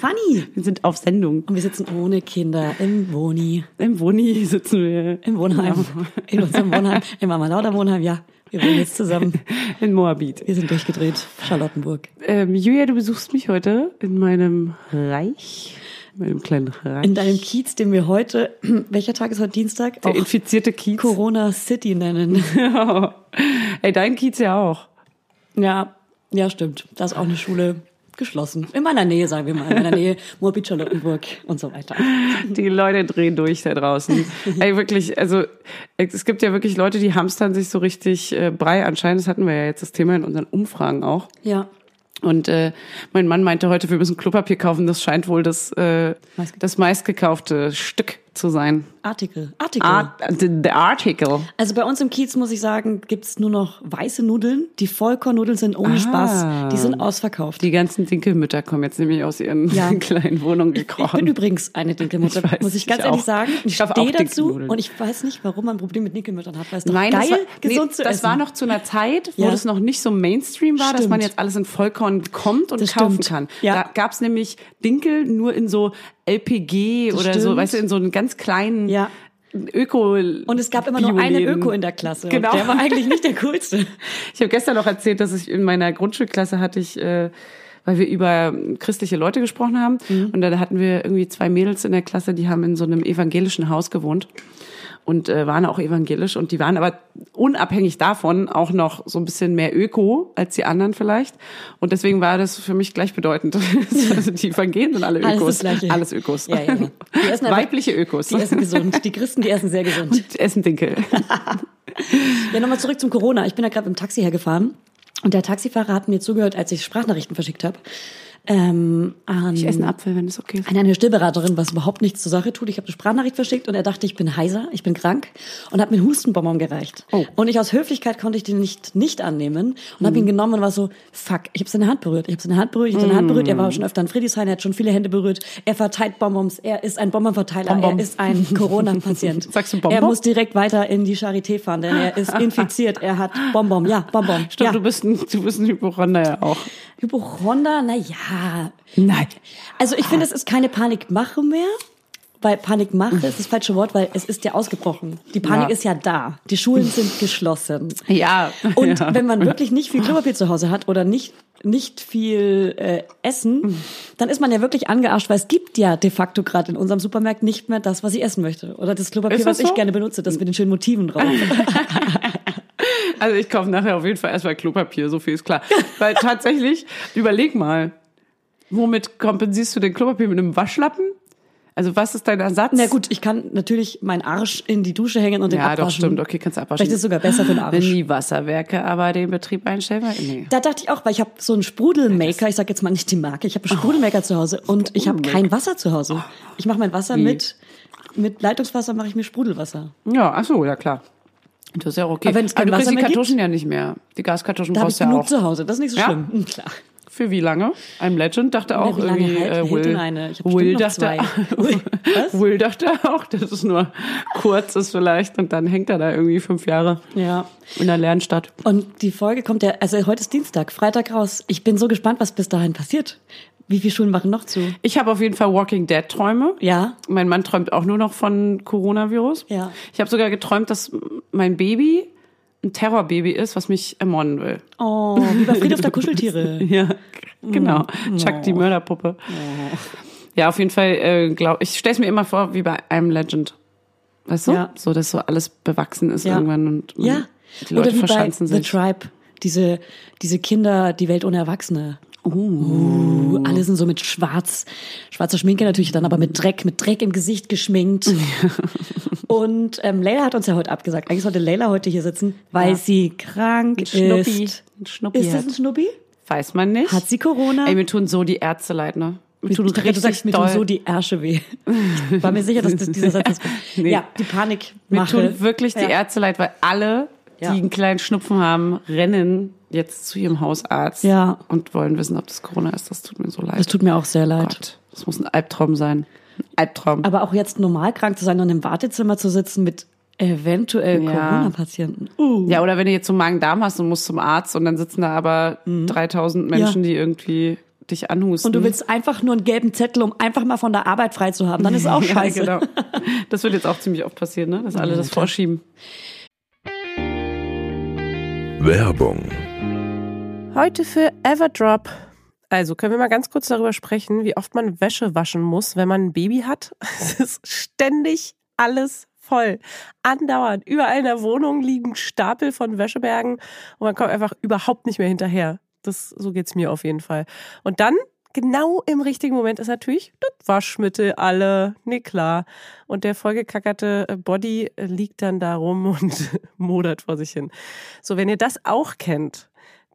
Fanny. Wir sind auf Sendung. Und wir sitzen ohne Kinder im Woni, Im Woni sitzen wir. im Wohnheim, in unserem Wohnheim, im Mama Lauda Wohnheim. Ja, wir wohnen jetzt zusammen. In Moabit. Wir sind durchgedreht. Charlottenburg. Ähm, Julia, du besuchst mich heute in meinem Reich. In meinem kleinen Reich. In deinem Kiez, den wir heute, welcher Tag ist heute Dienstag? Der Auch infizierte Kiez. Corona City nennen. Ey, dein Kiez ja auch. Ja, ja, stimmt. Da ist auch eine Schule geschlossen. In meiner Nähe, sagen wir mal. In meiner Nähe, Moabit, Charlottenburg und so weiter. Die Leute drehen durch da draußen. Ey, wirklich, also es gibt ja wirklich Leute, die hamstern sich so richtig äh, Brei. Anscheinend, das hatten wir ja jetzt das Thema in unseren Umfragen auch. Ja. Und äh, mein Mann meinte heute, wir müssen Klopapier kaufen. Das scheint wohl das, äh, das meistgekaufte Stück zu sein. Artikel. Artikel. Art, the, the article. Also bei uns im Kiez, muss ich sagen, gibt's nur noch weiße Nudeln. Die Vollkornnudeln sind ohne Spaß. Die sind ausverkauft. Die ganzen Dinkelmütter kommen jetzt nämlich aus ihren Ja. kleinen Wohnungen Ich bin gekrochen. übrigens eine Dinkelmutter, Ich weiß, muss ich ganz ich ehrlich auch. sagen. Ich Ich stehe dazu und ich weiß nicht, warum man ein Problem mit Dinkelmüttern hat, weil es doch Nein, geil, das war, gesund nee, zu das essen. war noch zu einer Zeit, wo Ja. das noch nicht so Mainstream war, dass man Stimmt. jetzt alles in Vollkorn bekommt und Das kaufen stimmt. kann. Ja. Da gab's nämlich Dinkel nur in so LPG Das oder so, stimmt. weißt du, in so einen ganz kleinen Ja. Öko. Und es gab immer nur einen. Öko in der Klasse. Genau. Der war eigentlich nicht der coolste. Ich habe gestern noch erzählt, dass ich in meiner Grundschulklasse hatte ich, äh, weil wir über christliche Leute gesprochen haben, Mhm. und da hatten wir irgendwie zwei Mädels in der Klasse, die haben in so einem evangelischen Haus gewohnt und äh, waren auch evangelisch und die waren aber unabhängig davon auch noch so ein bisschen mehr Öko als die anderen vielleicht und deswegen war das für mich gleichbedeutend. also die Evangelien sind alle Alles Ökos, Gleiche. alles Ökos, Ja, ja, ja. Die essen einfach- weibliche Ökos, Die essen gesund. Die Christen, die essen sehr gesund. und essen Dinkel. Ja, nochmal zurück zum Corona. Ich bin da gerade im Taxi hergefahren und der Taxifahrer hat mir zugehört, als ich Sprachnachrichten verschickt habe. Ähm, an, Ich esse einen Apfel, wenn es okay ist. an eine Stillberaterin, was überhaupt nichts zur Sache tut. Ich habe eine Sprachnachricht verschickt und er dachte, ich bin heiser, ich bin krank und hat mir einen Hustenbonbon gereicht. Oh. Und ich aus Höflichkeit konnte ich den nicht nicht annehmen und habe ihn genommen und war so, fuck, ich habe seine Hand berührt, ich habe seine Hand berührt, ich habe seine Hand berührt. Er war schon öfter in Friedrichshain, er hat schon viele Hände berührt. Er verteilt Bonbons, er ist ein Bonbonverteiler, Bonbon. er ist ein Corona-Patient. Sagst du Bonbon? Er muss direkt weiter in die Charité fahren, denn er ist infiziert, er hat Bonbon, ja, Bonbon. Stimmt, ja. du bist ein, du bist ein Hypochonder ja auch. Hypochonder, na ja, Nein. also ich finde, es ist keine Panikmache mehr. Weil Panikmache ist das falsche Wort, weil es ist ja ausgebrochen. Die Panik Ja. ist ja da. Die Schulen sind geschlossen. Ja. Und ja. wenn man wirklich nicht viel Klopapier zu Hause hat oder nicht nicht viel äh, Essen, dann ist man ja wirklich angearscht, weil es gibt ja de facto gerade in unserem Supermarkt nicht mehr das, was ich essen möchte. Oder das Klopapier, was ich so? gerne benutze, das mit den schönen Motiven drauf. Also ich kaufe nachher auf jeden Fall erstmal Klopapier, so viel ist klar. Weil tatsächlich, überleg mal, womit kompensierst du den Klopapier mit einem Waschlappen? Also was ist dein Ersatz? Na gut, ich kann natürlich meinen Arsch in die Dusche hängen und den Ja, abwaschen. doch, stimmt. Okay, kannst du abwaschen. Vielleicht ist es sogar besser für den Arsch. Wenn die Wasserwerke aber den Betrieb einstellen, nee. Da dachte ich auch, weil ich habe so einen Sprudelmaker, ich sag jetzt mal nicht die Marke, ich habe einen Sprudelmaker zu Hause und ich habe kein Wasser zu Hause. Ich mache mein Wasser Wie? mit mit Leitungswasser mache ich mir Sprudelwasser. Ja, ach so, ja klar. Das ist ja okay. Aber wenn es kein du kriegst Wasser die mehr gibt? Kartuschen ja nicht mehr. Die Gaskartuschen brauchst du ja genug auch. zu Hause, das ist nicht so Ja? schlimm. Hm, Klar. Für wie lange? I'm Legend dachte auch wie lange irgendwie. hält- äh, Will, eine? Ich Will dachte? Will dachte auch, dass es nur kurz ist vielleicht und dann hängt er da irgendwie fünf Jahre Ja. in der Lernstadt. Und die Folge kommt ja, also heute ist Dienstag, Freitag raus. Ich bin so gespannt, was bis dahin passiert. Wie viele Schulen machen noch zu? Ich habe auf jeden Fall Walking Dead Träume. Ja. Mein Mann träumt auch nur noch von Coronavirus. Ja. Ich habe sogar geträumt, dass mein Baby ein Terrorbaby ist, was mich ermorden will. Oh, wie bei Friedhof der Kuscheltiere. Ja, genau. Chuck die Mörderpuppe. Ja, auf jeden Fall, äh, glaub, ich stelle es mir immer vor wie bei I'm Legend. Weißt du? Ja. So, dass so alles bewachsen ist Ja. irgendwann und man- Ja. die Leute Oder wie bei verschanzen The sich. Tribe. Diese, diese Kinder, die Welt ohne Erwachsene. Uh, alle sind so mit schwarz, schwarzer Schminke natürlich, dann aber mit Dreck, mit Dreck im Gesicht geschminkt. Und ähm, Leila hat uns ja heute abgesagt. Eigentlich sollte Leila heute hier sitzen, weil Ja. sie krank Schnuppi. ist. Schnuppi Ist das ein Schnuppi? Weiß man nicht. Hat sie Corona? Ey, mir tun so die Ärzte leid, ne? Mir ich tun dachte, du sagst, mir tun so die Ärsche weh. Ich war mir sicher, dass das dieser Satz ist. Nee. Ja, die Panik Mir tun wirklich die ja. Ärzte leid, weil alle die einen kleinen Schnupfen haben, rennen jetzt zu ihrem Hausarzt Ja. und wollen wissen, ob das Corona ist. Das tut mir so leid. Das tut mir auch sehr leid. Gott, das muss ein Albtraum sein. Ein Albtraum. Aber auch jetzt normal krank zu sein und im Wartezimmer zu sitzen mit eventuell Ja. Corona-Patienten. Uh. Ja, oder wenn du jetzt so Magen-Darm hast und musst zum Arzt und dann sitzen da aber 3000 Menschen, die irgendwie dich anhusten. Und du willst einfach nur einen gelben Zettel, um einfach mal von der Arbeit frei zu haben. Dann ist auch scheiße. Ja, genau. Das wird jetzt auch ziemlich oft passieren, ne? dass alle Ja, das vorschieben. Werbung. Heute für Everdrop. Also können wir mal ganz kurz darüber sprechen, wie oft man Wäsche waschen muss, wenn man ein Baby hat. Es ist ständig alles voll. Andauernd. Überall in der Wohnung liegen Stapel von Wäschebergen und man kommt einfach überhaupt nicht mehr hinterher. Das, so geht's mir auf jeden Fall. Und dann, genau im richtigen Moment, ist natürlich das Waschmittel alle. Nee, klar. Und der vollgekackerte Body liegt dann da rum und modert vor sich hin. So, wenn ihr das auch kennt,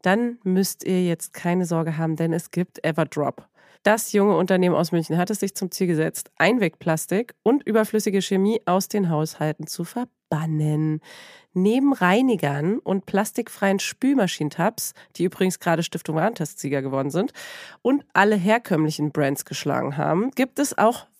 dann müsst ihr jetzt keine Sorge haben, denn es gibt Everdrop. Das junge Unternehmen aus München hat es sich zum Ziel gesetzt, Einwegplastik und überflüssige Chemie aus den Haushalten zu verbannen. Neben Reinigern und plastikfreien Spülmaschinentabs, die übrigens gerade Stiftung Warentestsieger geworden sind und alle herkömmlichen Brands geschlagen haben, gibt es auch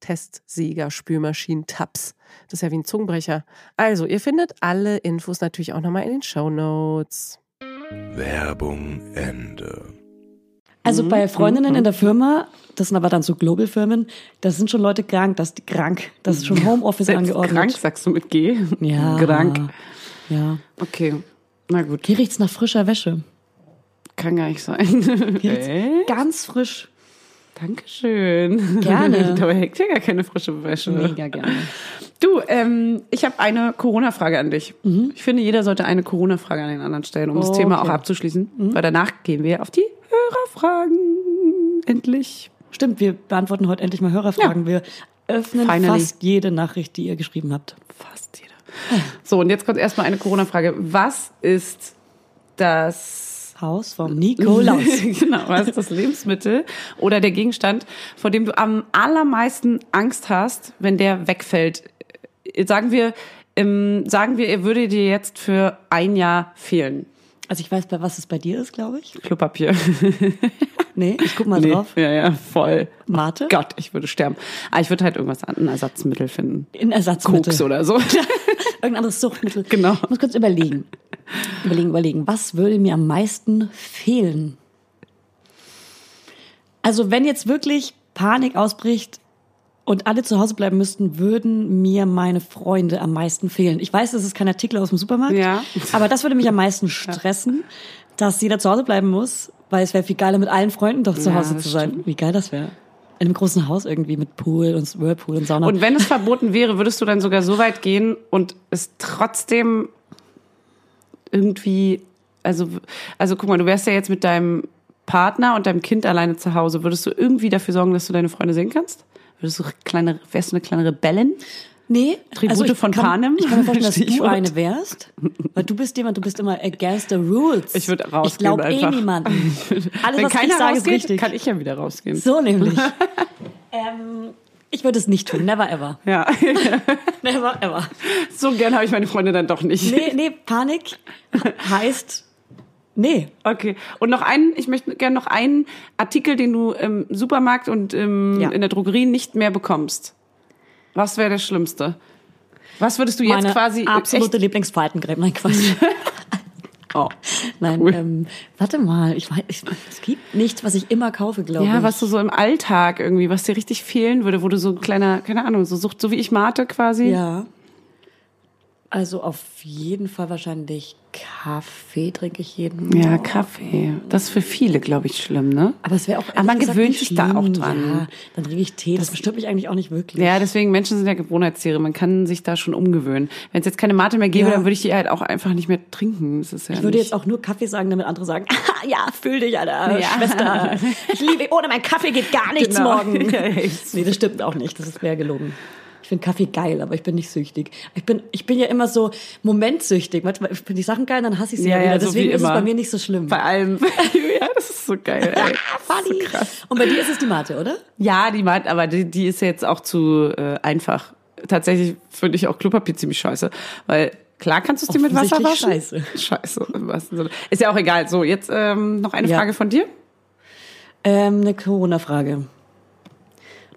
Testsieger, Spülmaschinen, Tabs. Das ist ja wie ein Zungenbrecher. Also, ihr findet alle Infos natürlich auch nochmal in den Show Notes. Werbung Ende. Also bei Freundinnen in der Firma, das sind aber dann so Global-Firmen, da sind schon Leute krank, das ist krank, das ist schon Homeoffice Selbst angeordnet. krank, sagst du mit G? Ja. Krank. Ja. Okay, na gut. Hier riecht's nach frischer Wäsche. Kann gar nicht sein. Hier riecht's Äh? ganz frisch. Dankeschön. Gerne. Dabei hängt ja gar keine frische Wäsche. Mega gerne. Du, ähm, ich habe eine Corona-Frage an dich. Ich finde, jeder sollte eine Corona-Frage an den anderen stellen, um das Okay. Thema auch abzuschließen. Weil danach gehen wir auf die Hörerfragen. Endlich. Stimmt, wir beantworten heute endlich mal Hörerfragen. Wir öffnen Finally. fast jede Nachricht, die ihr geschrieben habt. Fast jeder. So, und jetzt kommt erstmal eine Corona-Frage. Was ist das Haus vom Nikolaus. genau, was das Lebensmittel oder der Gegenstand, vor dem du am allermeisten Angst hast, wenn der wegfällt? Sagen wir, ähm, sagen wir, er würde dir jetzt für ein Jahr fehlen. Also ich weiß, bei was es bei dir ist, glaube ich. Klopapier. Nee, ich guck mal Nee, drauf. Ja, ja, voll. Mate? Gott, ich würde sterben. Aber ich würde halt irgendwas an, ein Ersatzmittel finden. In Ersatzmittel. Koks oder so. Irgendein anderes Suchtmittel. Genau. Ich muss kurz überlegen. Überlegen, überlegen. Was würde mir am meisten fehlen? Also wenn jetzt wirklich Panik ausbricht und alle zu Hause bleiben müssten, würden mir meine Freunde am meisten fehlen. Ich weiß, das ist kein Artikel aus dem Supermarkt, Ja. aber das würde mich am meisten stressen, dass jeder zu Hause bleiben muss, weil es wäre viel geiler, mit allen Freunden doch zu Ja, Hause zu sein. Wie geil das wäre. In einem großen Haus irgendwie mit Pool und Whirlpool und Sauna. Und wenn es verboten wäre, würdest du dann sogar so weit gehen und es trotzdem irgendwie, also, also guck mal, du wärst ja jetzt mit deinem Partner und deinem Kind alleine zu Hause. Würdest du irgendwie dafür sorgen, dass du deine Freunde sehen kannst? Würdest du kleine, wärst du eine kleine Rebellin? Nee, Tribute ich von kann, Panem? Ich kann mir vorstellen, dass du Stichwort. eine wärst. Weil du bist jemand, du bist immer against the rules. Ich würde rausgehen Ich glaube eh niemanden. Alles, Wenn was ich keiner sage, ist rausgeht, richtig. kann ich ja wieder rausgehen. So nämlich. ähm, ich würde es nicht tun. Never ever. Ja, Never ever. so gern habe ich meine Freunde dann doch nicht. Nee, nee, Panik heißt, nee. Okay. Und noch einen, ich möchte gerne noch einen Artikel, den du im Supermarkt und im, Ja. in der Drogerie nicht mehr bekommst. Was wäre das Schlimmste? Was würdest du jetzt Meine quasi absolute echt, Lieblingsfaltencreme. Nein, Quatsch. oh. Nein, Cool. ähm, warte mal. Ich weiß, ich, es gibt nichts, was ich immer kaufe, glaube ich. Ja, was du so im Alltag irgendwie, was dir richtig fehlen würde, wo du so ein kleiner, keine Ahnung, so sucht, so wie ich Mate quasi. Ja. Also auf jeden Fall wahrscheinlich Kaffee trinke ich jeden Ja, Morgen. Kaffee. Das ist für viele, glaube ich, schlimm, ne? Aber es wäre auch. Aber man gewöhnt sich da auch dran. Ja, dann trinke ich Tee. Das, stört mich eigentlich auch nicht wirklich. Ja, deswegen Menschen sind ja Gewohnheitstiere. Man kann sich da schon umgewöhnen. Wenn es jetzt keine Mate mehr gäbe, Ja. dann würde ich die halt auch einfach nicht mehr trinken. Das ist ja Ich würde nicht jetzt auch nur Kaffee sagen, damit andere sagen, "Ah, ja, fühl dich, Alter, Ja. Schwester. Ich liebe, ohne meinen Kaffee geht gar nichts Genau. morgen. Nee, das stimmt auch nicht. Das ist wäre gelogen. Ich finde Kaffee geil, aber ich bin nicht süchtig. Ich bin, ich bin ja immer so momentsüchtig. Manchmal finde ich Sachen geil, dann hasse ich sie Ja, ja, wieder. so Deswegen wie ist es bei mir nicht so schlimm. bei allem. ja, das ist so geil. Ey. Funny. Und bei dir ist es die Mate, oder? Ja, die meint, aber die, die ist jetzt auch zu äh, einfach. Tatsächlich finde ich auch Klopapier ziemlich scheiße, weil klar kannst du es dir mit Wasser waschen. Scheiße. Sinne. Ist ja auch egal. So, jetzt ähm, noch eine Ja. Frage von dir. Ähm, eine Corona-Frage.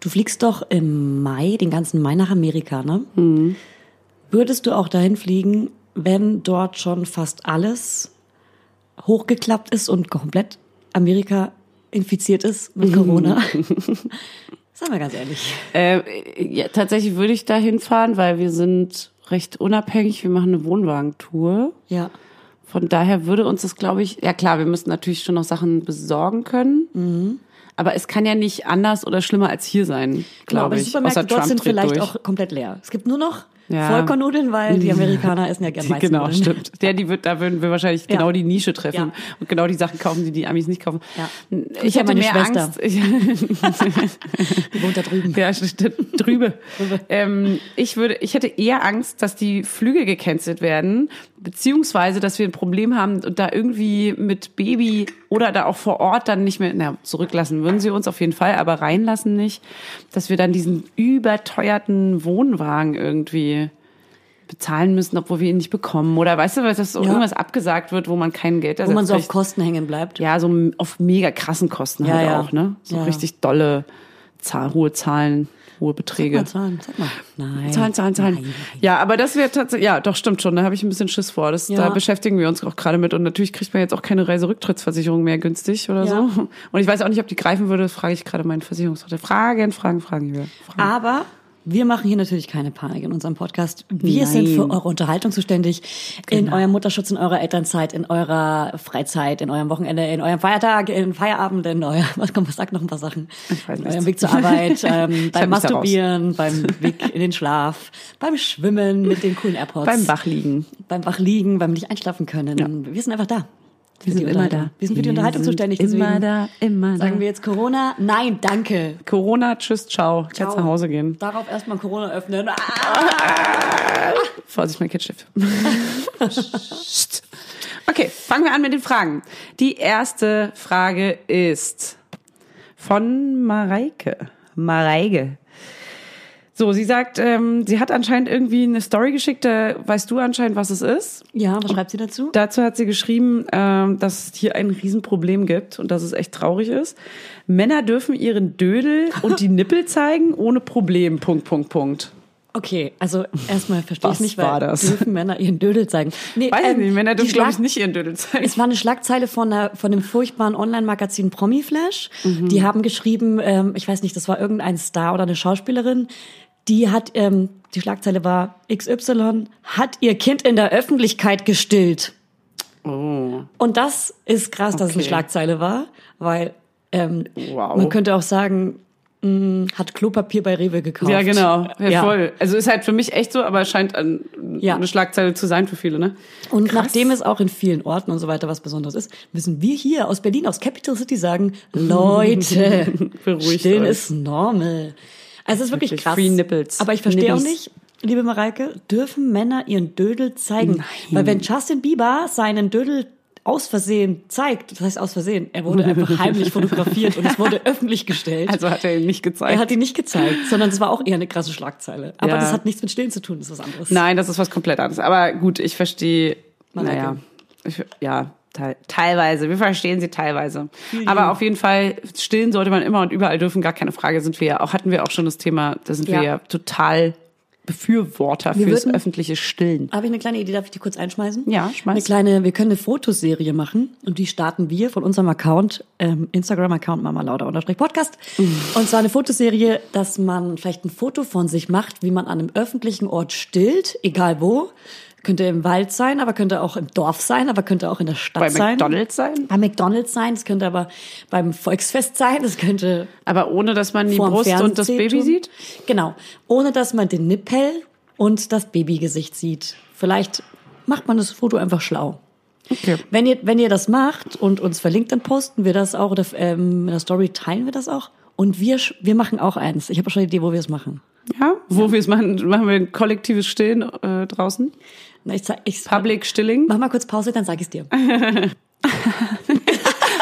Du fliegst doch im Mai, den ganzen Mai nach Amerika, ne? Mhm. Würdest du auch dahin fliegen, wenn dort schon fast alles hochgeklappt ist und komplett Amerika infiziert ist mit Corona? Sagen wir ganz ehrlich. Äh, ja, tatsächlich würde ich da hinfahren, weil wir sind recht unabhängig. Wir machen eine Wohnwagentour. Ja. Von daher würde uns das, glaube ich, ja klar, wir müssen natürlich schon noch Sachen besorgen können. Mhm. Aber es kann ja nicht anders oder schlimmer als hier sein, Genau, glaube aber die ich. Supermärkte dort sind vielleicht durch. auch komplett leer. Es gibt nur noch Ja. Vollkornnudeln, weil die Amerikaner essen ja gerne Die, genau, Weizennudeln. stimmt. Der, die wird, da würden wir wahrscheinlich Ja. genau die Nische treffen Ja. und genau die Sachen kaufen, die die Amis nicht kaufen. Ja. Ich ja hätte mehr Schwester. Angst. Ich, Die wohnt da drüben. ja, stimmt, drübe. ähm, ich würde, ich hätte eher Angst, dass die Flüge gecancelt werden, beziehungsweise, dass wir ein Problem haben und da irgendwie mit Baby oder da auch vor Ort dann nicht mehr, na, zurücklassen würden sie uns auf jeden Fall, aber reinlassen nicht, dass wir dann diesen überteuerten Wohnwagen irgendwie bezahlen müssen, obwohl wir ihn nicht bekommen. Oder weißt du, weil das so Ja. irgendwas abgesagt wird, wo man kein Geld Wo man so auf Kosten hängen bleibt. ja, so auf mega krassen Kosten Ja, halt ja. auch, ne? So Ja. richtig dolle, hohe Zahlen, hohe Beträge. Sag mal Zahlen, sag mal. Nein. Zahlen, Zahlen, Zahlen. Nein, nein. Ja, aber das wäre tatsächlich, ja, doch, stimmt schon. Da habe ich ein bisschen Schiss vor. Das, Ja. Da beschäftigen wir uns auch gerade mit. Und natürlich kriegt man jetzt auch keine Reiserücktrittsversicherung mehr günstig oder Ja. so. Und ich weiß auch nicht, ob die greifen würde. Frage ich gerade meinen Versicherungsvertreter. Fragen, Fragen, Fragen. Fragen. Aber wir machen hier natürlich keine Panik in unserem Podcast. Wir sind für Nein. eure Unterhaltung zuständig. In eurem Mutterschutz, in eurer Elternzeit, in eurer Freizeit, in eurem Wochenende, in eurem Feiertag, in Feierabend, in euer, was kommt, was sagt noch ein paar Sachen? Ich weiß in eurem Weg zur Arbeit, ähm, beim. Masturbieren, beim Weg in den Schlaf, beim Schwimmen mit den coolen AirPods. Beim Wachliegen. Beim Wachliegen, beim nicht einschlafen können. Wir sind einfach da. Wir sind immer da. Wir sind für die Unterhaltung zuständig. Immer da, immer Sagen da. wir jetzt Corona? Nein, danke. Corona, tschüss, ciao. Jetzt Ciao. nach Hause gehen. Darauf erstmal Corona öffnen. Ah! Vorsicht, mein Kittstift. okay, fangen wir an mit den Fragen. Die erste Frage ist von Mareike. Mareike. So, sie sagt, ähm, sie hat anscheinend irgendwie eine Story geschickt, da weißt du anscheinend, was es ist. Ja, was schreibt sie dazu? Dazu hat sie geschrieben, ähm, dass es hier ein Riesenproblem gibt und dass es echt traurig ist. Männer dürfen ihren Dödel und die Nippel zeigen ohne Problem. Punkt, Punkt, Punkt. Okay, also erstmal verstehe ich nicht, weil war das? dürfen Männer ihren Dödel zeigen. Nee, Weiß ähm, nicht, Männer dürfen, glaube ich, nicht ihren Dödel zeigen. Es war eine Schlagzeile von, einer, von dem furchtbaren Online-Magazin Promiflash. Mhm. Die haben geschrieben, ähm, ich weiß nicht, das war irgendein Star oder eine Schauspielerin, die hat, ähm, die Schlagzeile war XY, hat ihr Kind in der Öffentlichkeit gestillt. Oh. Und das ist krass, dass es eine Okay. Schlagzeile war, weil ähm, Wow. man könnte auch sagen, mh, hat Klopapier bei Rewe gekauft. Ja, genau. Ja, Ja. Voll. Also ist halt für mich echt so, aber scheint ein, Ja. eine Schlagzeile zu sein für viele, ne? Und nachdem es auch in vielen Orten und so weiter was Besonderes ist, müssen wir hier aus Berlin, aus Capital City sagen, Leute, stillen euch. ist normal. Also es ist wirklich, Wirklich krass. free nipples. Aber ich verstehe auch nicht, liebe Mareike, dürfen Männer ihren Dödel zeigen? Weil wenn Justin Bieber seinen Dödel aus Versehen zeigt, das heißt aus Versehen, er wurde einfach heimlich fotografiert und es wurde öffentlich gestellt. Also hat er ihn nicht gezeigt. er hat ihn nicht gezeigt, sondern es war auch eher eine krasse Schlagzeile. Aber Ja. das hat nichts mit Stillen zu tun, das ist was anderes. Nein, das ist was komplett anderes. Aber gut, ich verstehe. Naja, ich, ja, teil, teilweise. Wir verstehen sie teilweise. Aber auf jeden Fall, stillen sollte man immer und überall dürfen, gar keine Frage. Sind wir ja auch, hatten wir auch schon das Thema, da sind wir Ja. ja total Befürworter Wir fürs würden- öffentliche Stillen. Habe ich eine kleine Idee, darf ich die kurz einschmeißen? Ja, schmeiß. Eine kleine, wir können eine Fotoserie machen und die starten wir von unserem Account, ähm, Instagram-Account Mama Lauda unterstrich Podcast. Und zwar eine Fotoserie, dass man vielleicht ein Foto von sich macht, wie man an einem öffentlichen Ort stillt, egal wo. Könnte im Wald sein, aber könnte auch im Dorf sein, aber könnte auch in der Stadt Bei sein. McDonalds sein? Bei McDonalds sein, es könnte aber beim Volksfest sein, es könnte Aber ohne, dass man die Brust und das Baby sieht? Genau. Ohne dass man den Nippel und das Babygesicht sieht. Vielleicht macht man das Foto einfach schlau. Okay. Wenn ihr, wenn ihr das macht und uns verlinkt, dann posten wir das auch oder ähm, in der Story teilen wir das auch. Und wir, wir machen auch eins. Ich habe schon eine Idee, wo wir es machen. Ja, wo wir es machen, machen wir ein kollektives Stillen äh, draußen. Na, ich, ich Public Stilling. Mach mal kurz Pause, dann sag ich's dir.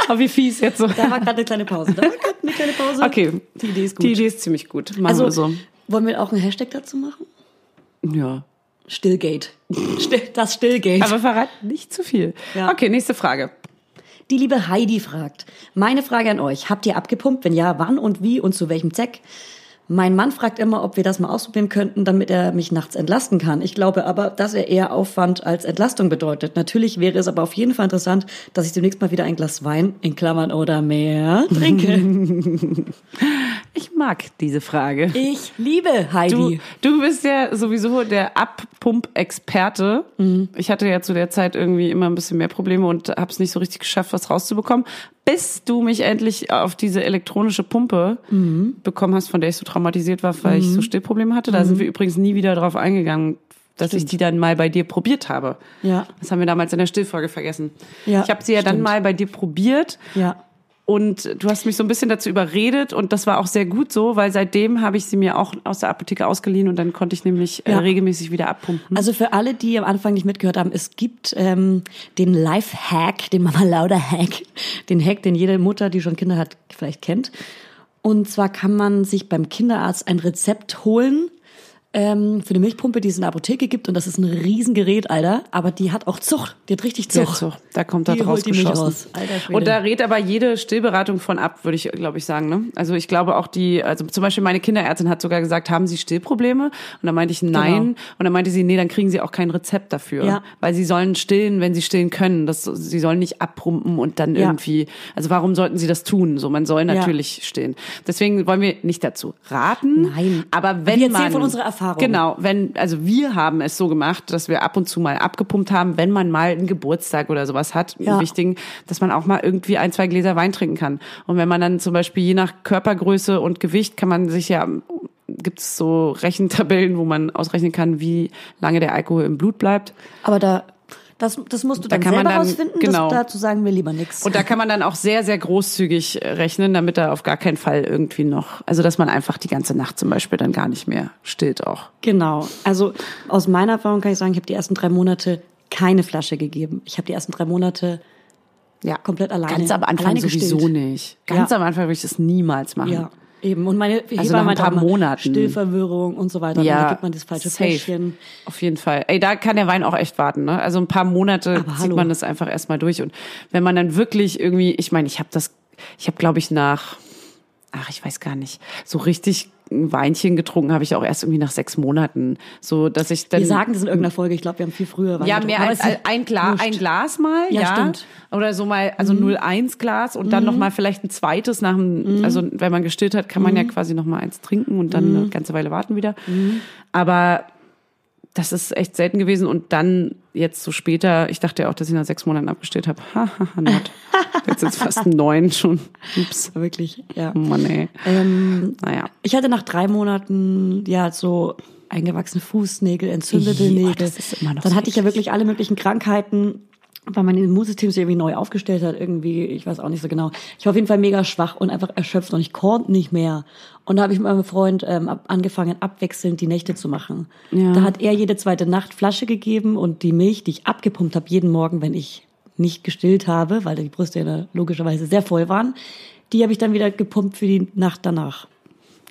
Oh, wie fies jetzt so. Da war gerade eine kleine Pause. Da war gerade eine kleine Pause. Okay. Die Idee ist gut. Die Idee ist ziemlich gut. Machen also, wir so. wollen wir auch einen Hashtag dazu machen? Ja. Stillgate. Still, das Stillgate. Aber verrat nicht zu viel. Ja. Okay, nächste Frage. Die liebe Heidi fragt, meine Frage an euch, habt ihr abgepumpt? Wenn ja, wann und wie und zu welchem Zweck? Mein Mann fragt immer, ob wir das mal ausprobieren könnten, damit er mich nachts entlasten kann. Ich glaube aber, dass er eher Aufwand als Entlastung bedeutet. Natürlich wäre es aber auf jeden Fall interessant, dass ich demnächst mal wieder ein Glas Wein, in Klammern oder mehr, trinke. Ich mag diese Frage. ich liebe Heidi. Du, du bist ja sowieso der Abpump-Experte. Ich hatte ja zu der Zeit irgendwie immer ein bisschen mehr Probleme und habe es nicht so richtig geschafft, was rauszubekommen, bis du mich endlich auf diese elektronische Pumpe bekommen hast, von der ich so traumatisiert war, weil ich so Stillprobleme hatte. Da sind wir übrigens nie wieder drauf eingegangen, dass ich die dann mal bei dir probiert habe. Ja. Das haben wir damals in der Stillfolge vergessen. Ja, ich habe sie ja dann stimmt. mal bei dir probiert Ja. Und du hast mich so ein bisschen dazu überredet und das war auch sehr gut so, weil seitdem habe ich sie mir auch aus der Apotheke ausgeliehen und dann konnte ich nämlich äh, Ja. regelmäßig wieder abpumpen. Also für alle, die am Anfang nicht mitgehört haben, es gibt ähm, den Life-Hack, den Mama Lauda-Hack, den Hack, den jede Mutter, die schon Kinder hat, vielleicht kennt. Und zwar kann man sich beim Kinderarzt ein Rezept holen ähm, für eine Milchpumpe, die es in der Apotheke gibt. Und das ist ein Riesengerät, Alter. Aber die hat auch Zucht. Die hat richtig Ja, Zucht. da kommt da draus geschossen. Und da rät aber jede Stillberatung von ab, würde ich, glaube ich, sagen. Ne? Also ich glaube auch die, also zum Beispiel meine Kinderärztin hat sogar gesagt, haben Sie Stillprobleme? Und dann meinte ich nein. Genau. Und dann meinte sie, nee, dann kriegen Sie auch kein Rezept dafür. Ja. Weil Sie sollen stillen, wenn Sie stillen können. Das, Sie sollen nicht abpumpen und dann Ja. irgendwie, also warum sollten Sie das tun? So, man soll Ja. natürlich stillen. Deswegen wollen wir nicht dazu raten. Nein. Aber wenn Wir man, von unserer Erfahrung. Genau, wenn, also wir haben es so gemacht, dass wir ab und zu mal abgepumpt haben, wenn man mal einen Geburtstag oder sowas hat, Ja. einen wichtigen, dass man auch mal irgendwie ein, zwei Gläser Wein trinken kann. Und wenn man dann zum Beispiel je nach Körpergröße und Gewicht kann man sich ja, gibt es so Rechentabellen, wo man ausrechnen kann, wie lange der Alkohol im Blut bleibt. Aber da, das, das musst du Da dann kann man selber dann- rausfinden. genau. Das, dazu sagen wir lieber nichts. Und da kann man dann auch sehr, sehr großzügig äh, rechnen, damit da auf gar keinen Fall irgendwie noch, also dass man einfach die ganze Nacht zum Beispiel dann gar nicht mehr stillt auch. Genau. Also aus meiner Erfahrung kann ich sagen, ich habe die ersten drei Monate keine Flasche gegeben. Ich habe die ersten drei Monate Ja, komplett alleine. Ganz am Anfang sowieso gestillt. nicht. Ganz Ja. am Anfang würde ich das niemals machen. Ja, eben. Und meine Also nach Hebamme ein meinte paar auch immer, Monaten. Stillverwirrung und so weiter. Und dann gibt man das falsche safe. Auf jeden Fall. Ey, da kann der Wein auch echt warten. Ne? Also ein paar Monate Aber zieht hallo. man das einfach erstmal durch. Und wenn man dann wirklich irgendwie, ich meine, ich habe das, ich habe glaube ich nach, ach, ich weiß gar nicht, so richtig ein Weinchen getrunken habe ich auch erst irgendwie nach sechs Monaten. So, dass ich dann Wir sagen das in irgendeiner Folge. Ich glaube, wir haben viel früher. Wein ja, mehr als ein, Glas, wurscht. ein Glas mal, ja. Ja, stimmt. Mhm. Oder so mal, also 0,1 Glas und dann noch mal vielleicht ein zweites nach dem, also wenn man gestillt hat, kann man Mhm. ja quasi noch mal eins trinken und dann eine ganze Weile warten wieder. Mhm. Aber das ist echt selten gewesen und dann jetzt so später, ich dachte ja auch, dass ich nach sechs Monaten abgestillt habe. Haha, not. Jetzt sind es fast neun schon. Ups. Wirklich, ja. Oh Mann, ey. Ähm, Naja. ich hatte nach drei Monaten ja so eingewachsene Fußnägel, entzündete oh, Nägel. das ist immer noch Dann so hatte ich ja wirklich alle möglichen Krankheiten weil mein Immunsystem sich irgendwie neu aufgestellt hat, irgendwie, ich weiß auch nicht so genau. Ich war auf jeden Fall mega schwach und einfach erschöpft und ich konnte nicht mehr. Und da habe ich mit meinem Freund ähm, ab, angefangen, abwechselnd die Nächte zu machen. Ja. Da hat er jede zweite Nacht Flasche gegeben und die Milch, die ich abgepumpt habe jeden Morgen, wenn ich nicht gestillt habe, weil die Brüste ja logischerweise sehr voll waren, die habe ich dann wieder gepumpt für die Nacht danach.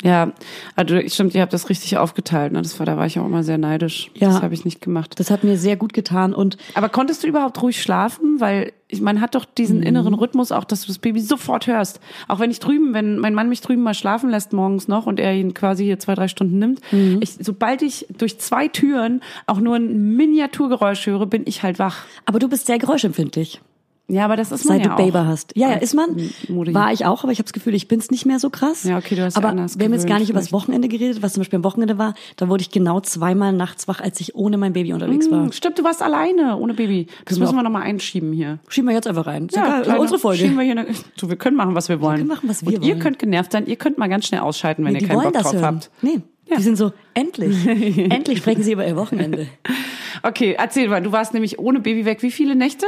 Ja, also stimmt, ihr habt das richtig aufgeteilt. Ne? Das war, da war ich auch immer sehr neidisch. Ja. Das habe ich nicht gemacht. Das hat mir sehr gut getan und Aber konntest du überhaupt ruhig schlafen? Weil ich man hat doch diesen inneren Rhythmus auch, dass du das Baby sofort hörst. Auch wenn ich drüben, wenn mein Mann mich drüben mal schlafen lässt morgens noch und er ihn quasi hier zwei, drei Stunden nimmt, ich, sobald ich durch zwei Türen auch nur ein Miniaturgeräusch höre, bin ich halt wach. aber du bist sehr geräuschempfindlich. Ja, aber das ist man Seit ja du Baby hast. Ja, ja, ist man. Mutti. War ich auch, aber ich habe das Gefühl, ich bin's nicht mehr so krass. Ja, okay, du hast Aber anders wir haben jetzt gar nicht über das vielleicht. Wochenende geredet, was zum Beispiel am Wochenende war. Da wurde ich genau zweimal nachts wach, als ich ohne mein Baby unterwegs war. Hm, Stimmt, du warst alleine, ohne Baby. Das Genau. müssen wir nochmal einschieben hier. Schieben wir jetzt einfach rein. Ist egal, kleine- unsere Folge. schieben Wir, hier eine, du, wir können machen, was wir wollen. können machen, was wir Und ihr wollen. könnt genervt sein, ihr könnt mal ganz schnell ausschalten, wenn Nee, ihr keinen Bock drauf hören. habt. Nee, die sind so, endlich. endlich sprechen sie über ihr Wochenende. Okay, erzähl mal, du warst nämlich ohne Baby weg. Wie viele Nächte?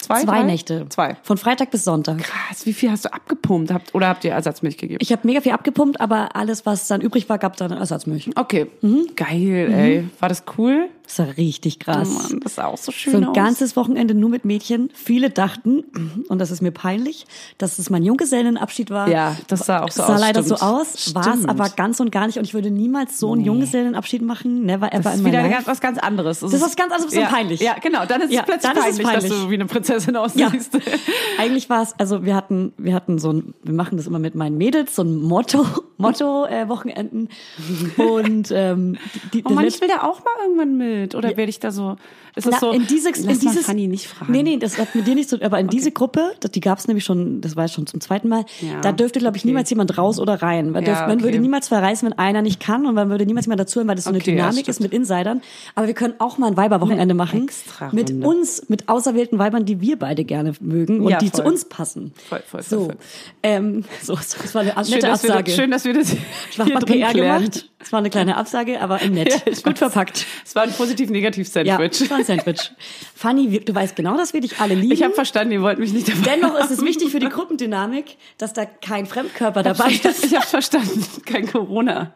Zwei? Zwei drei? Nächte. Zwei. Von Freitag bis Sonntag. Krass, wie viel hast du abgepumpt? Habt, oder habt ihr Ersatzmilch gegeben? Ich habe mega viel abgepumpt, aber alles, was dann übrig war, gab dann Ersatzmilch. Okay, Mhm. geil, ey. War das cool? Das war richtig Oh krass. Mann, das sah auch so schön So ein aus. ganzes Wochenende nur mit Mädchen. Viele dachten, und das ist mir peinlich, dass es mein Junggesellenabschied war. Ja, das sah auch so sah aus, leider stimmt. so aus, war es aber ganz und gar nicht. Und ich würde niemals so einen Junggesellenabschied machen. Never ever das in ist my wieder life. ganz, was ganz anderes. Das ist was ganz anderes, ja, peinlich. Ja, genau. Dann ist Ja, es plötzlich dann ist es peinlich, dass peinlich. du wie eine Prinzessin Ja. aussiehst. Eigentlich war es, also wir hatten, wir hatten so ein, wir machen das immer mit meinen Mädels, so ein Motto, Motto äh. Und ähm, die, Oh das Mann, ich will da auch mal irgendwann mit. Oder werde ich da so... Ist das Na, so... in diese, lass in dieses, Fanny nicht fragen. Nee, nee, das hat mit dir nicht so, aber in diese Gruppe, das- die gab es nämlich schon, das war jetzt schon zum zweiten Mal, Ja, da dürfte, glaube ich, okay. niemals jemand raus oder rein. Man, Ja, dürfte, man okay. würde niemals verreißen, wenn einer nicht kann und man würde niemals jemand dazu hören, weil das so eine Okay, ja, Dynamik stimmt. ist mit Insidern. Aber wir können auch mal ein Weiberwochenende machen. Extra-Runde. Mit uns, mit auserwählten Weibern, die wir beide gerne mögen und Ja, die voll. zu uns passen. Voll, voll, voll, so. voll. Ähm, so, das war eine nette Schön dass, wir, Absage. schön, dass wir das habe hier drin PR klären. gemacht. Es war eine kleine Absage, aber nett. Ja, ich Gut verpackt. Es war ein Ja, positiv-negativ-Sandwich. es war ein Sandwich. Fanny, du weißt genau, dass wir dich alle lieben. ich habe verstanden, ihr wollt mich nicht dabei Dennoch ist es haben. wichtig für die Gruppendynamik, dass da kein Fremdkörper dabei Ich ist. habe verstanden, kein Corona.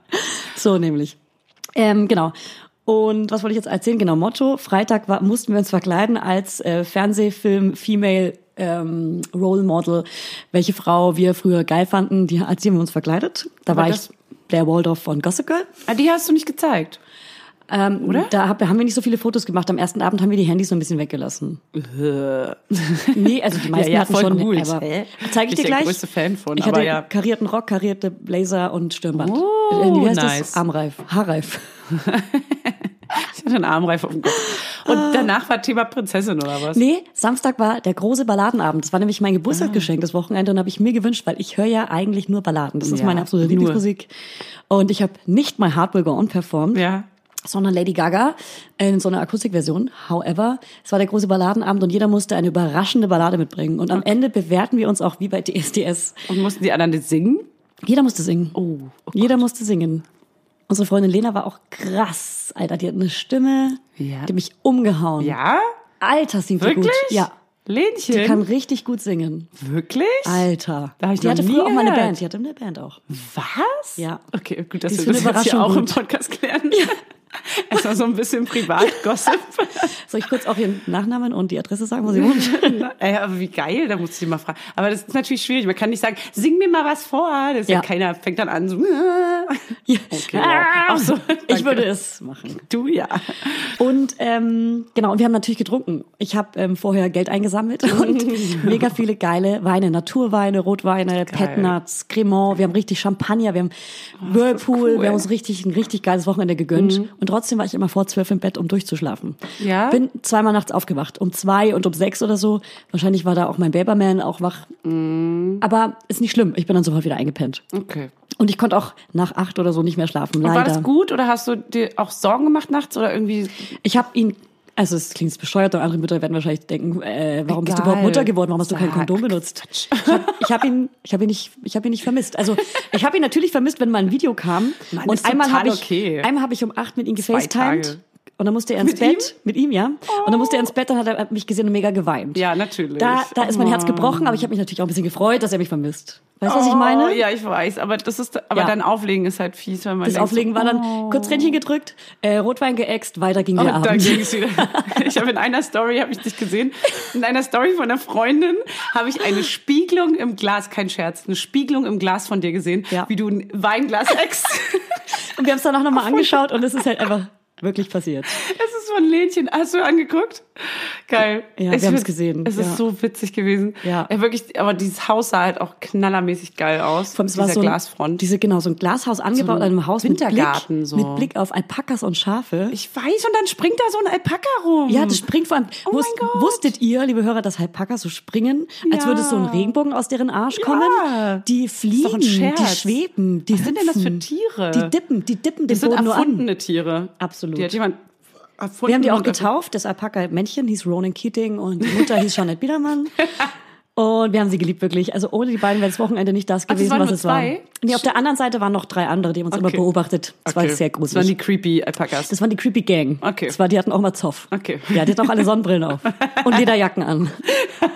So nämlich. Ähm, genau. Und was wollte ich jetzt erzählen? Genau, Motto. Freitag war, mussten wir uns verkleiden als äh, Fernsehfilm Female ähm, Role Model. Welche Frau wir früher geil fanden, die, als die haben wir uns verkleidet. Da Aber war das- ich Blair Waldorf von Gossip Girl. Ah, die hast du nicht gezeigt. Ähm, Oder? Da hab, haben wir nicht so viele Fotos gemacht. Am ersten Abend haben wir die Handys so ein bisschen weggelassen. Nee, also die meisten Ja, ja, hatten schon. gut. Aber Hä? zeige ich Ich dir der gleich. größte Fan von, Ich aber hatte ja. karierten Rock, karierte Blazer und Stirnband. Oh, Äh, wie heißt nice. das? Armreif, Haarreif. Ich hatte einen Armreif auf dem Kopf. Und danach war Thema Prinzessin oder was? Ah. Nee, Samstag war der große Balladenabend. Das war nämlich mein Geburtstagsgeschenk das Wochenende und habe ich mir gewünscht, weil ich höre ja eigentlich nur Balladen. Das ist Ja, meine absolute. Lieblingsmusik. Und ich habe nicht My Heart Will Go On performt. Ja. sondern Lady Gaga in so einer Akustikversion. However, es war der große Balladenabend und jeder musste eine überraschende Ballade mitbringen. Und am Ende bewerten wir uns auch wie bei DSDS. Und mussten die anderen das singen? Jeder musste singen. Oh, oh Jeder musste singen. Unsere Freundin Lena war auch krass, Alter. Die hat eine Stimme, Ja. die hat mich umgehauen. Ja? Alter, singt die Wirklich? gut. Ja. Lenchen? Die kann richtig gut singen. Wirklich? Alter. Da hab ich die hatte früher auch mal eine gehört. Band. Die hatte eine Band auch. Was? Ja. Okay, gut, dass Die ist wir das jetzt hier auch im gut. Podcast klären. Erstmal so ein bisschen Privat-Gossip. Soll ich kurz auch ihren Nachnamen und die Adresse sagen, wo sie wohnt? Ey, aber wie geil, da muss ich die mal fragen. Aber das ist natürlich schwierig. Man kann nicht sagen, sing mir mal was vor. Das ja, Ja. keiner fängt dann an so. Ja. Okay, wow. Ach so, ich würde es machen. Du ja. Und ähm, genau, und wir haben natürlich getrunken. Ich habe ähm, vorher Geld eingesammelt und mega viele geile Weine, Naturweine, Rotweine, Petnuts, Cremant. Wir haben richtig Champagner, wir haben Whirlpool, cool. wir haben uns richtig ein richtig geiles Wochenende gegönnt. Und trotzdem war ich immer vor zwölf im Bett, um durchzuschlafen. Ja? Bin zweimal nachts aufgewacht, um zwei und um sechs oder so. Wahrscheinlich war da auch mein Baberman auch wach. Aber ist nicht schlimm. Ich bin dann sofort wieder eingepennt. Okay. Und ich konnte auch nach acht oder so nicht mehr schlafen. Und Leider. war das gut oder hast du dir auch Sorgen gemacht nachts oder irgendwie? Ich habe ihn, also es klingt bescheuert, und andere Mütter werden wahrscheinlich denken, äh, warum bist du Egal. überhaupt Mutter geworden? Warum hast du kein Sag. Kondom benutzt? Ich habe hab ihn, ich habe ihn nicht, ich habe ihn nicht vermisst. Also ich habe ihn natürlich vermisst, wenn mal ein Video kam. Mann, und einmal habe ich, okay. einmal habe ich um acht mit ihm gefacetimed. Und dann musste er ins Mit Bett. Mit ihm, ja. Und dann musste er ins Bett, dann hat er mich gesehen und mega geweint. Ja, natürlich. Da, da ist mein Herz Oh. gebrochen, aber ich habe mich natürlich auch ein bisschen gefreut, dass er mich vermisst. Weißt du, was ich meine? Oh, ja, ich weiß. Aber das ist, aber Ja. dann Auflegen ist halt fies, wenn man Das Auflegen so, war dann oh. kurz Tränchen gedrückt, äh, Rotwein geäxt, weiter ging Und der dann Abend. ging es wieder. Ich habe in einer Story, habe ich dich gesehen, in einer Story von einer Freundin habe ich eine Spiegelung im Glas, kein Scherz, eine Spiegelung im Glas von dir gesehen, Ja. wie du ein Weinglas eckst. Und wir haben es dann auch nochmal angeschaut und es ist halt einfach wirklich passiert. Es von Lädchen. Hast du angeguckt? Geil. Ja, Es wir haben's wird- gesehen, Es ja. ist so witzig gewesen. Ja. wirklich, aber dieses Haus sah halt auch knallermäßig geil aus. Es war dieser so ein, Glasfront. Diese, genau, so ein Glashaus angebaut ein an einem Haus mit Wintergarten Blick, so. mit Blick auf Alpakas und Schafe. ich weiß, und dann springt da so ein Alpaka rum. ja, das springt vor allem. Oh mein Wusst- Gott. Wusstet ihr, liebe Hörer, dass Alpakas so springen, als Ja. würde so ein Regenbogen aus deren Arsch kommen? Die fliegen, die schweben, die Was sind denn das für hüpfen. Tiere? Die dippen, die dippen den Das sind Boden nur an. erfundene Tiere. Absolut. Die hat jemand erfunden. Wir haben die auch getauft. Das Alpaka-Männchen hieß Ronan Keating und die Mutter hieß Jeanette Biedermann. Und wir haben sie geliebt, wirklich. Also ohne die beiden wäre das Wochenende nicht das das gewesen, waren was nur es zwei? war. Nee, auf der anderen Seite waren noch drei andere, die haben uns immer Okay. beobachtet. Das war Okay. sehr Das waren die gruselig. creepy Alpakas. Das waren die Creepy Gang. Okay. Das war, die hatten auch mal Zoff. Okay. Ja, die hatten auch alle Sonnenbrillen auf. Und Lederjacken an.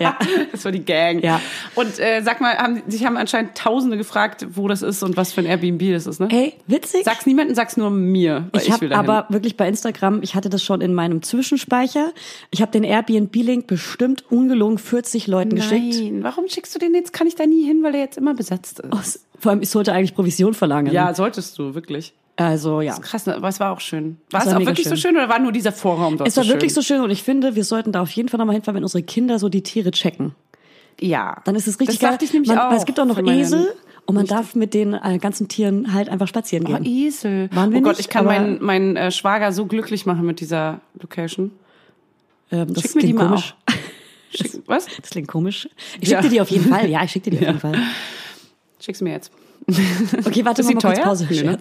Ja. Das war die Gang. Ja. Und äh, sag mal, haben, sich haben anscheinend Tausende gefragt, wo das ist und was für ein Airbnb das ist, ne? Ey, witzig. Sag's niemandem, sag's nur mir. Ich habe aber wirklich bei Instagram, ich hatte das schon in meinem Zwischenspeicher. Ich habe den Airbnb-Link bestimmt ungelogen 40 Leuten geschickt. Nein, warum schickst du den jetzt? Kann ich da nie hin, weil der jetzt immer besetzt ist. Oh, Vor allem, ich sollte eigentlich Provision verlangen. Ja, solltest du, wirklich. Also ja. Krass, ne? aber es war auch schön. War Es es war auch wirklich so schön. schön oder war nur dieser Vorraum dort Es war so wirklich schön? so schön und ich finde, wir sollten da auf jeden Fall nochmal hinfahren, wenn unsere Kinder so die Tiere checken. Ja. Dann ist es richtig das geil. dachte ich nämlich man, auch. Weil es gibt auch noch Esel und man darf mit den äh, ganzen Tieren halt einfach spazieren Oh, gehen. Esel. Waren wir oh Gott, nicht, ich kann meinen meinen äh, Schwager so glücklich machen mit dieser Location. ähm, das Schick mir die klingt mal komisch. Schick, was? Das klingt komisch. Ich Ja. schick dir die auf jeden Fall. Ja, ich schick dir die auf jeden Fall. Schick's mir jetzt. Okay, warte, mal sie kurz? Pause, Nee, ne?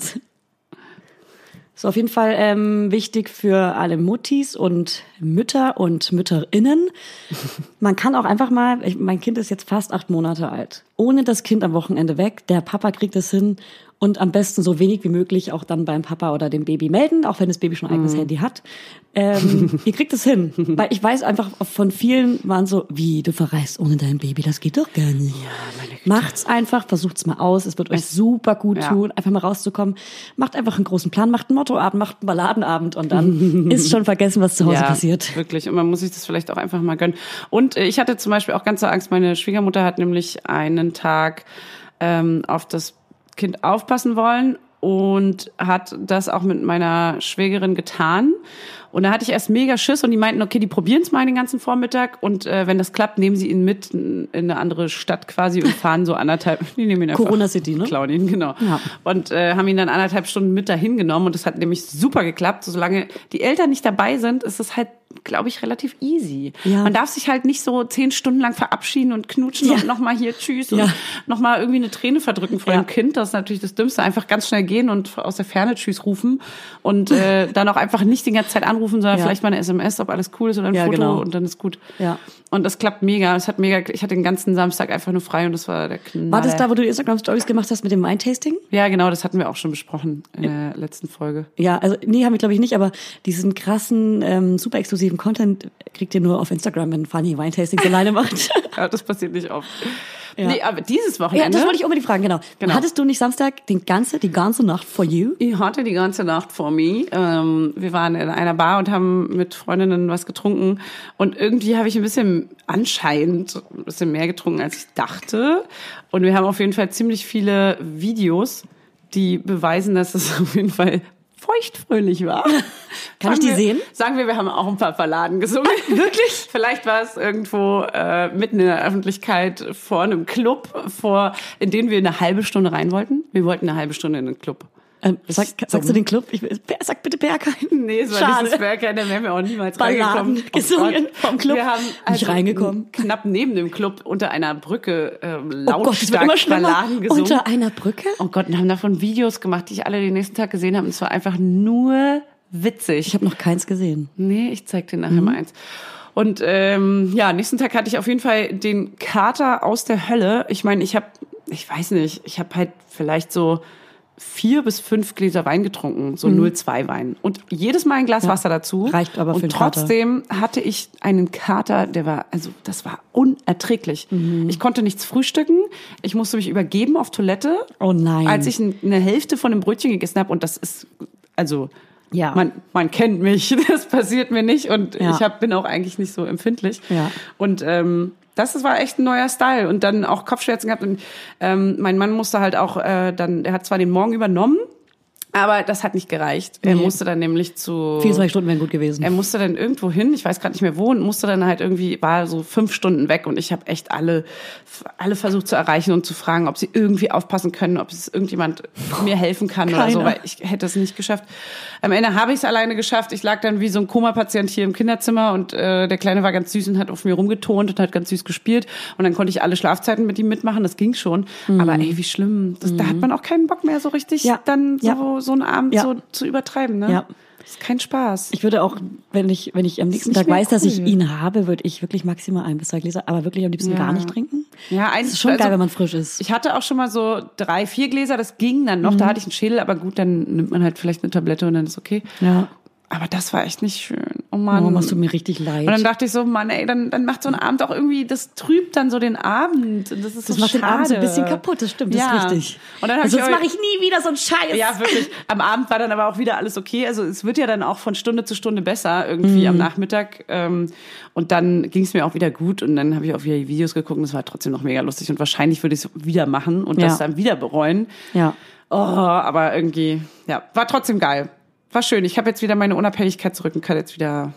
So, auf jeden Fall ähm, wichtig für alle Muttis und Mütter und Mütterinnen. Man kann auch einfach mal, ich, mein Kind ist jetzt fast acht Monate alt, ohne das Kind am Wochenende weg. Der Papa kriegt es hin und am besten so wenig wie möglich auch dann beim Papa oder dem Baby melden, auch wenn das Baby schon ein eigenes Handy hat. Ähm, ihr kriegt es hin. Weil ich weiß einfach, von vielen waren so, wie, du verreist ohne dein Baby, das geht doch gar nicht. Macht's einfach, versucht's mal aus, es wird euch super gut Ja. tun, einfach mal rauszukommen. Macht einfach einen großen Plan, macht einen Mottoabend, macht einen Balladenabend und dann ist schon vergessen, was zu Hause passiert. Wirklich. Und man muss sich das vielleicht auch einfach mal gönnen. Und äh, ich hatte zum Beispiel auch ganz so Angst, meine Schwiegermutter hat nämlich einen Tag ähm, auf das Kind aufpassen wollen und hat das auch mit meiner Schwägerin getan. Und da hatte ich erst mega Schiss und die meinten, okay, die probieren es mal den ganzen Vormittag und äh, wenn das klappt, nehmen sie ihn mit in eine andere Stadt quasi und fahren so anderthalb, die nehmen ihn einfach. Corona City, ne? Klauen ihn, genau. Ja. Und äh, haben ihn dann anderthalb Stunden mit dahin genommen und das hat nämlich super geklappt. Solange die Eltern nicht dabei sind, ist es halt, glaube ich, relativ easy. Ja. Man darf sich halt nicht so zehn Stunden lang verabschieden und knutschen Ja. und nochmal hier tschüss Ja. und nochmal irgendwie eine Träne verdrücken vor Ja. dem Kind. Das ist natürlich das Dümmste. Einfach ganz schnell gehen und aus der Ferne tschüss rufen und äh, dann auch einfach nicht die ganze Zeit anrufen, sondern Ja. vielleicht mal eine SMS, ob alles cool ist oder ein Ja, Foto genau. und dann ist gut. Ja. Und das klappt mega. Es hat mega, ich hatte den ganzen Samstag einfach nur frei und das war der Knaller. War das da, wo du Instagram Stories gemacht hast mit dem Wine-Tasting? Ja, genau, das hatten wir auch schon besprochen in der letzten Folge. Ja, also nee, haben wir glaube ich nicht, aber diesen krassen, ähm, super exklusiven Content kriegt ihr nur auf Instagram, wenn Fanny Wine-Tastings alleine macht. Ja, das passiert nicht oft. Ja. Nee, aber dieses ja, Wochenende. das wollte ich unbedingt fragen, genau. Genau. Hattest du nicht Samstag den ganze, die ganze Nacht for you? Ich hatte die ganze Nacht vor mir. Ähm, wir waren in einer Bar und haben mit Freundinnen was getrunken. Und irgendwie habe ich ein bisschen anscheinend ein bisschen mehr getrunken, als ich dachte. Und wir haben auf jeden Fall ziemlich viele Videos, die beweisen, dass es auf jeden Fall feuchtfröhlich war. Kann ich Sagen die wir, sehen? Sagen wir, wir haben auch ein paar Balladen gesungen. Wirklich? Vielleicht war es irgendwo äh, mitten in der Öffentlichkeit vor einem Club, vor, in den wir eine halbe Stunde rein wollten. Wir wollten eine halbe Stunde in den Club. Ähm, sag, sagst du den Club? Ich, sag bitte Bergheim. Nee, es war Schade. nicht das Bergheim, da wären wir auch niemals Balladen reingekommen. Oh gesungen Gott. vom Club. Wir haben also Nicht reingekommen. knapp neben dem Club unter einer Brücke ähm, Oh lautstark schlimmer. Balladen gesungen. Unter einer Brücke? oh Gott, und haben davon Videos gemacht, die ich alle den nächsten Tag gesehen habe. Und es war einfach nur witzig. Ich habe noch keins gesehen. Nee, ich zeig dir nachher Mhm. mal eins. Und ähm, ja, nächsten Tag hatte ich auf jeden Fall den Kater aus der Hölle. Ich meine, ich habe, ich weiß nicht, ich habe halt vielleicht so vier bis fünf Gläser Wein getrunken, so 0,2 Wein. Und jedes Mal ein Glas Wasser dazu. Mhm. Reicht aber für Und den Kater. trotzdem hatte ich einen Kater, der war, also das war unerträglich. Mhm. Ich konnte nichts frühstücken. Ich musste mich übergeben auf Toilette. Oh nein. Als ich ein- eine Hälfte von dem Brötchen gegessen habe und das ist, also Ja. man, man kennt mich, das passiert mir nicht und Ja. ich hab, bin auch eigentlich nicht so empfindlich. Ja. Und ähm, das war echt ein neuer Style und dann auch Kopfschmerzen gehabt und ähm, mein Mann musste halt auch äh, dann, er hat zwar den Morgen übernommen, aber das hat nicht gereicht. Er Nee. musste dann nämlich zu 24 Stunden wären gut gewesen. er musste dann irgendwo hin, ich weiß gerade nicht mehr wo, und musste dann halt irgendwie, war so fünf Stunden weg und ich habe echt alle, alle versucht zu erreichen und zu fragen, ob sie irgendwie aufpassen können, ob es irgendjemand mir helfen kann oder so, Keiner. weil ich hätte es nicht geschafft. Am Ende habe ich es alleine geschafft. Ich lag dann wie so ein Koma-Patient hier im Kinderzimmer und äh, der Kleine war ganz süß und hat auf mir rumgetont und hat ganz süß gespielt und dann konnte ich alle Schlafzeiten mit ihm mitmachen, das ging schon. Aber ey, wie schlimm. Das, Da hat man auch keinen Bock mehr so richtig, Mhm. Ja. dann so, Ja. So einen Abend Ja. so zu übertreiben. Ne? Ja. Das ist kein Spaß. Ich würde auch, wenn ich, wenn ich am nächsten Tag weiß, dass ich cool. ihn habe, würde ich wirklich maximal ein bis zwei Gläser, aber wirklich am liebsten Ja. gar nicht trinken. Ja, Es eins ist schon also, geil, wenn man frisch ist. Ich hatte auch schon mal so drei, vier Gläser, das ging dann noch. Mhm. Da hatte ich einen Schädel, aber gut, dann nimmt man halt vielleicht eine Tablette und dann ist okay. Ja. Aber das war echt nicht schön. Oh Mann. Oh, machst du mir richtig leid. und dann dachte ich so, Mann, ey, dann, dann macht so ein Abend auch irgendwie, das trübt dann so den Abend. Und Das ist das so macht den Abend so ein schade. bisschen kaputt, das stimmt, das Ja. ist richtig. Und dann hab ich Sonst mache ich nie wieder so einen Scheiß. Ja, wirklich. Am Abend war dann aber auch wieder alles okay. Also es wird ja dann auch von Stunde zu Stunde besser, irgendwie Mhm. am Nachmittag. Ähm, und dann ging es mir auch wieder gut und dann habe ich auch wieder die Videos geguckt und es war trotzdem noch mega lustig. Und wahrscheinlich würde ich es wieder machen und Ja. das dann wieder bereuen. Ja. Oh, aber irgendwie, ja, war trotzdem geil. War schön. Ich habe jetzt wieder meine Unabhängigkeit zurück und kann jetzt wieder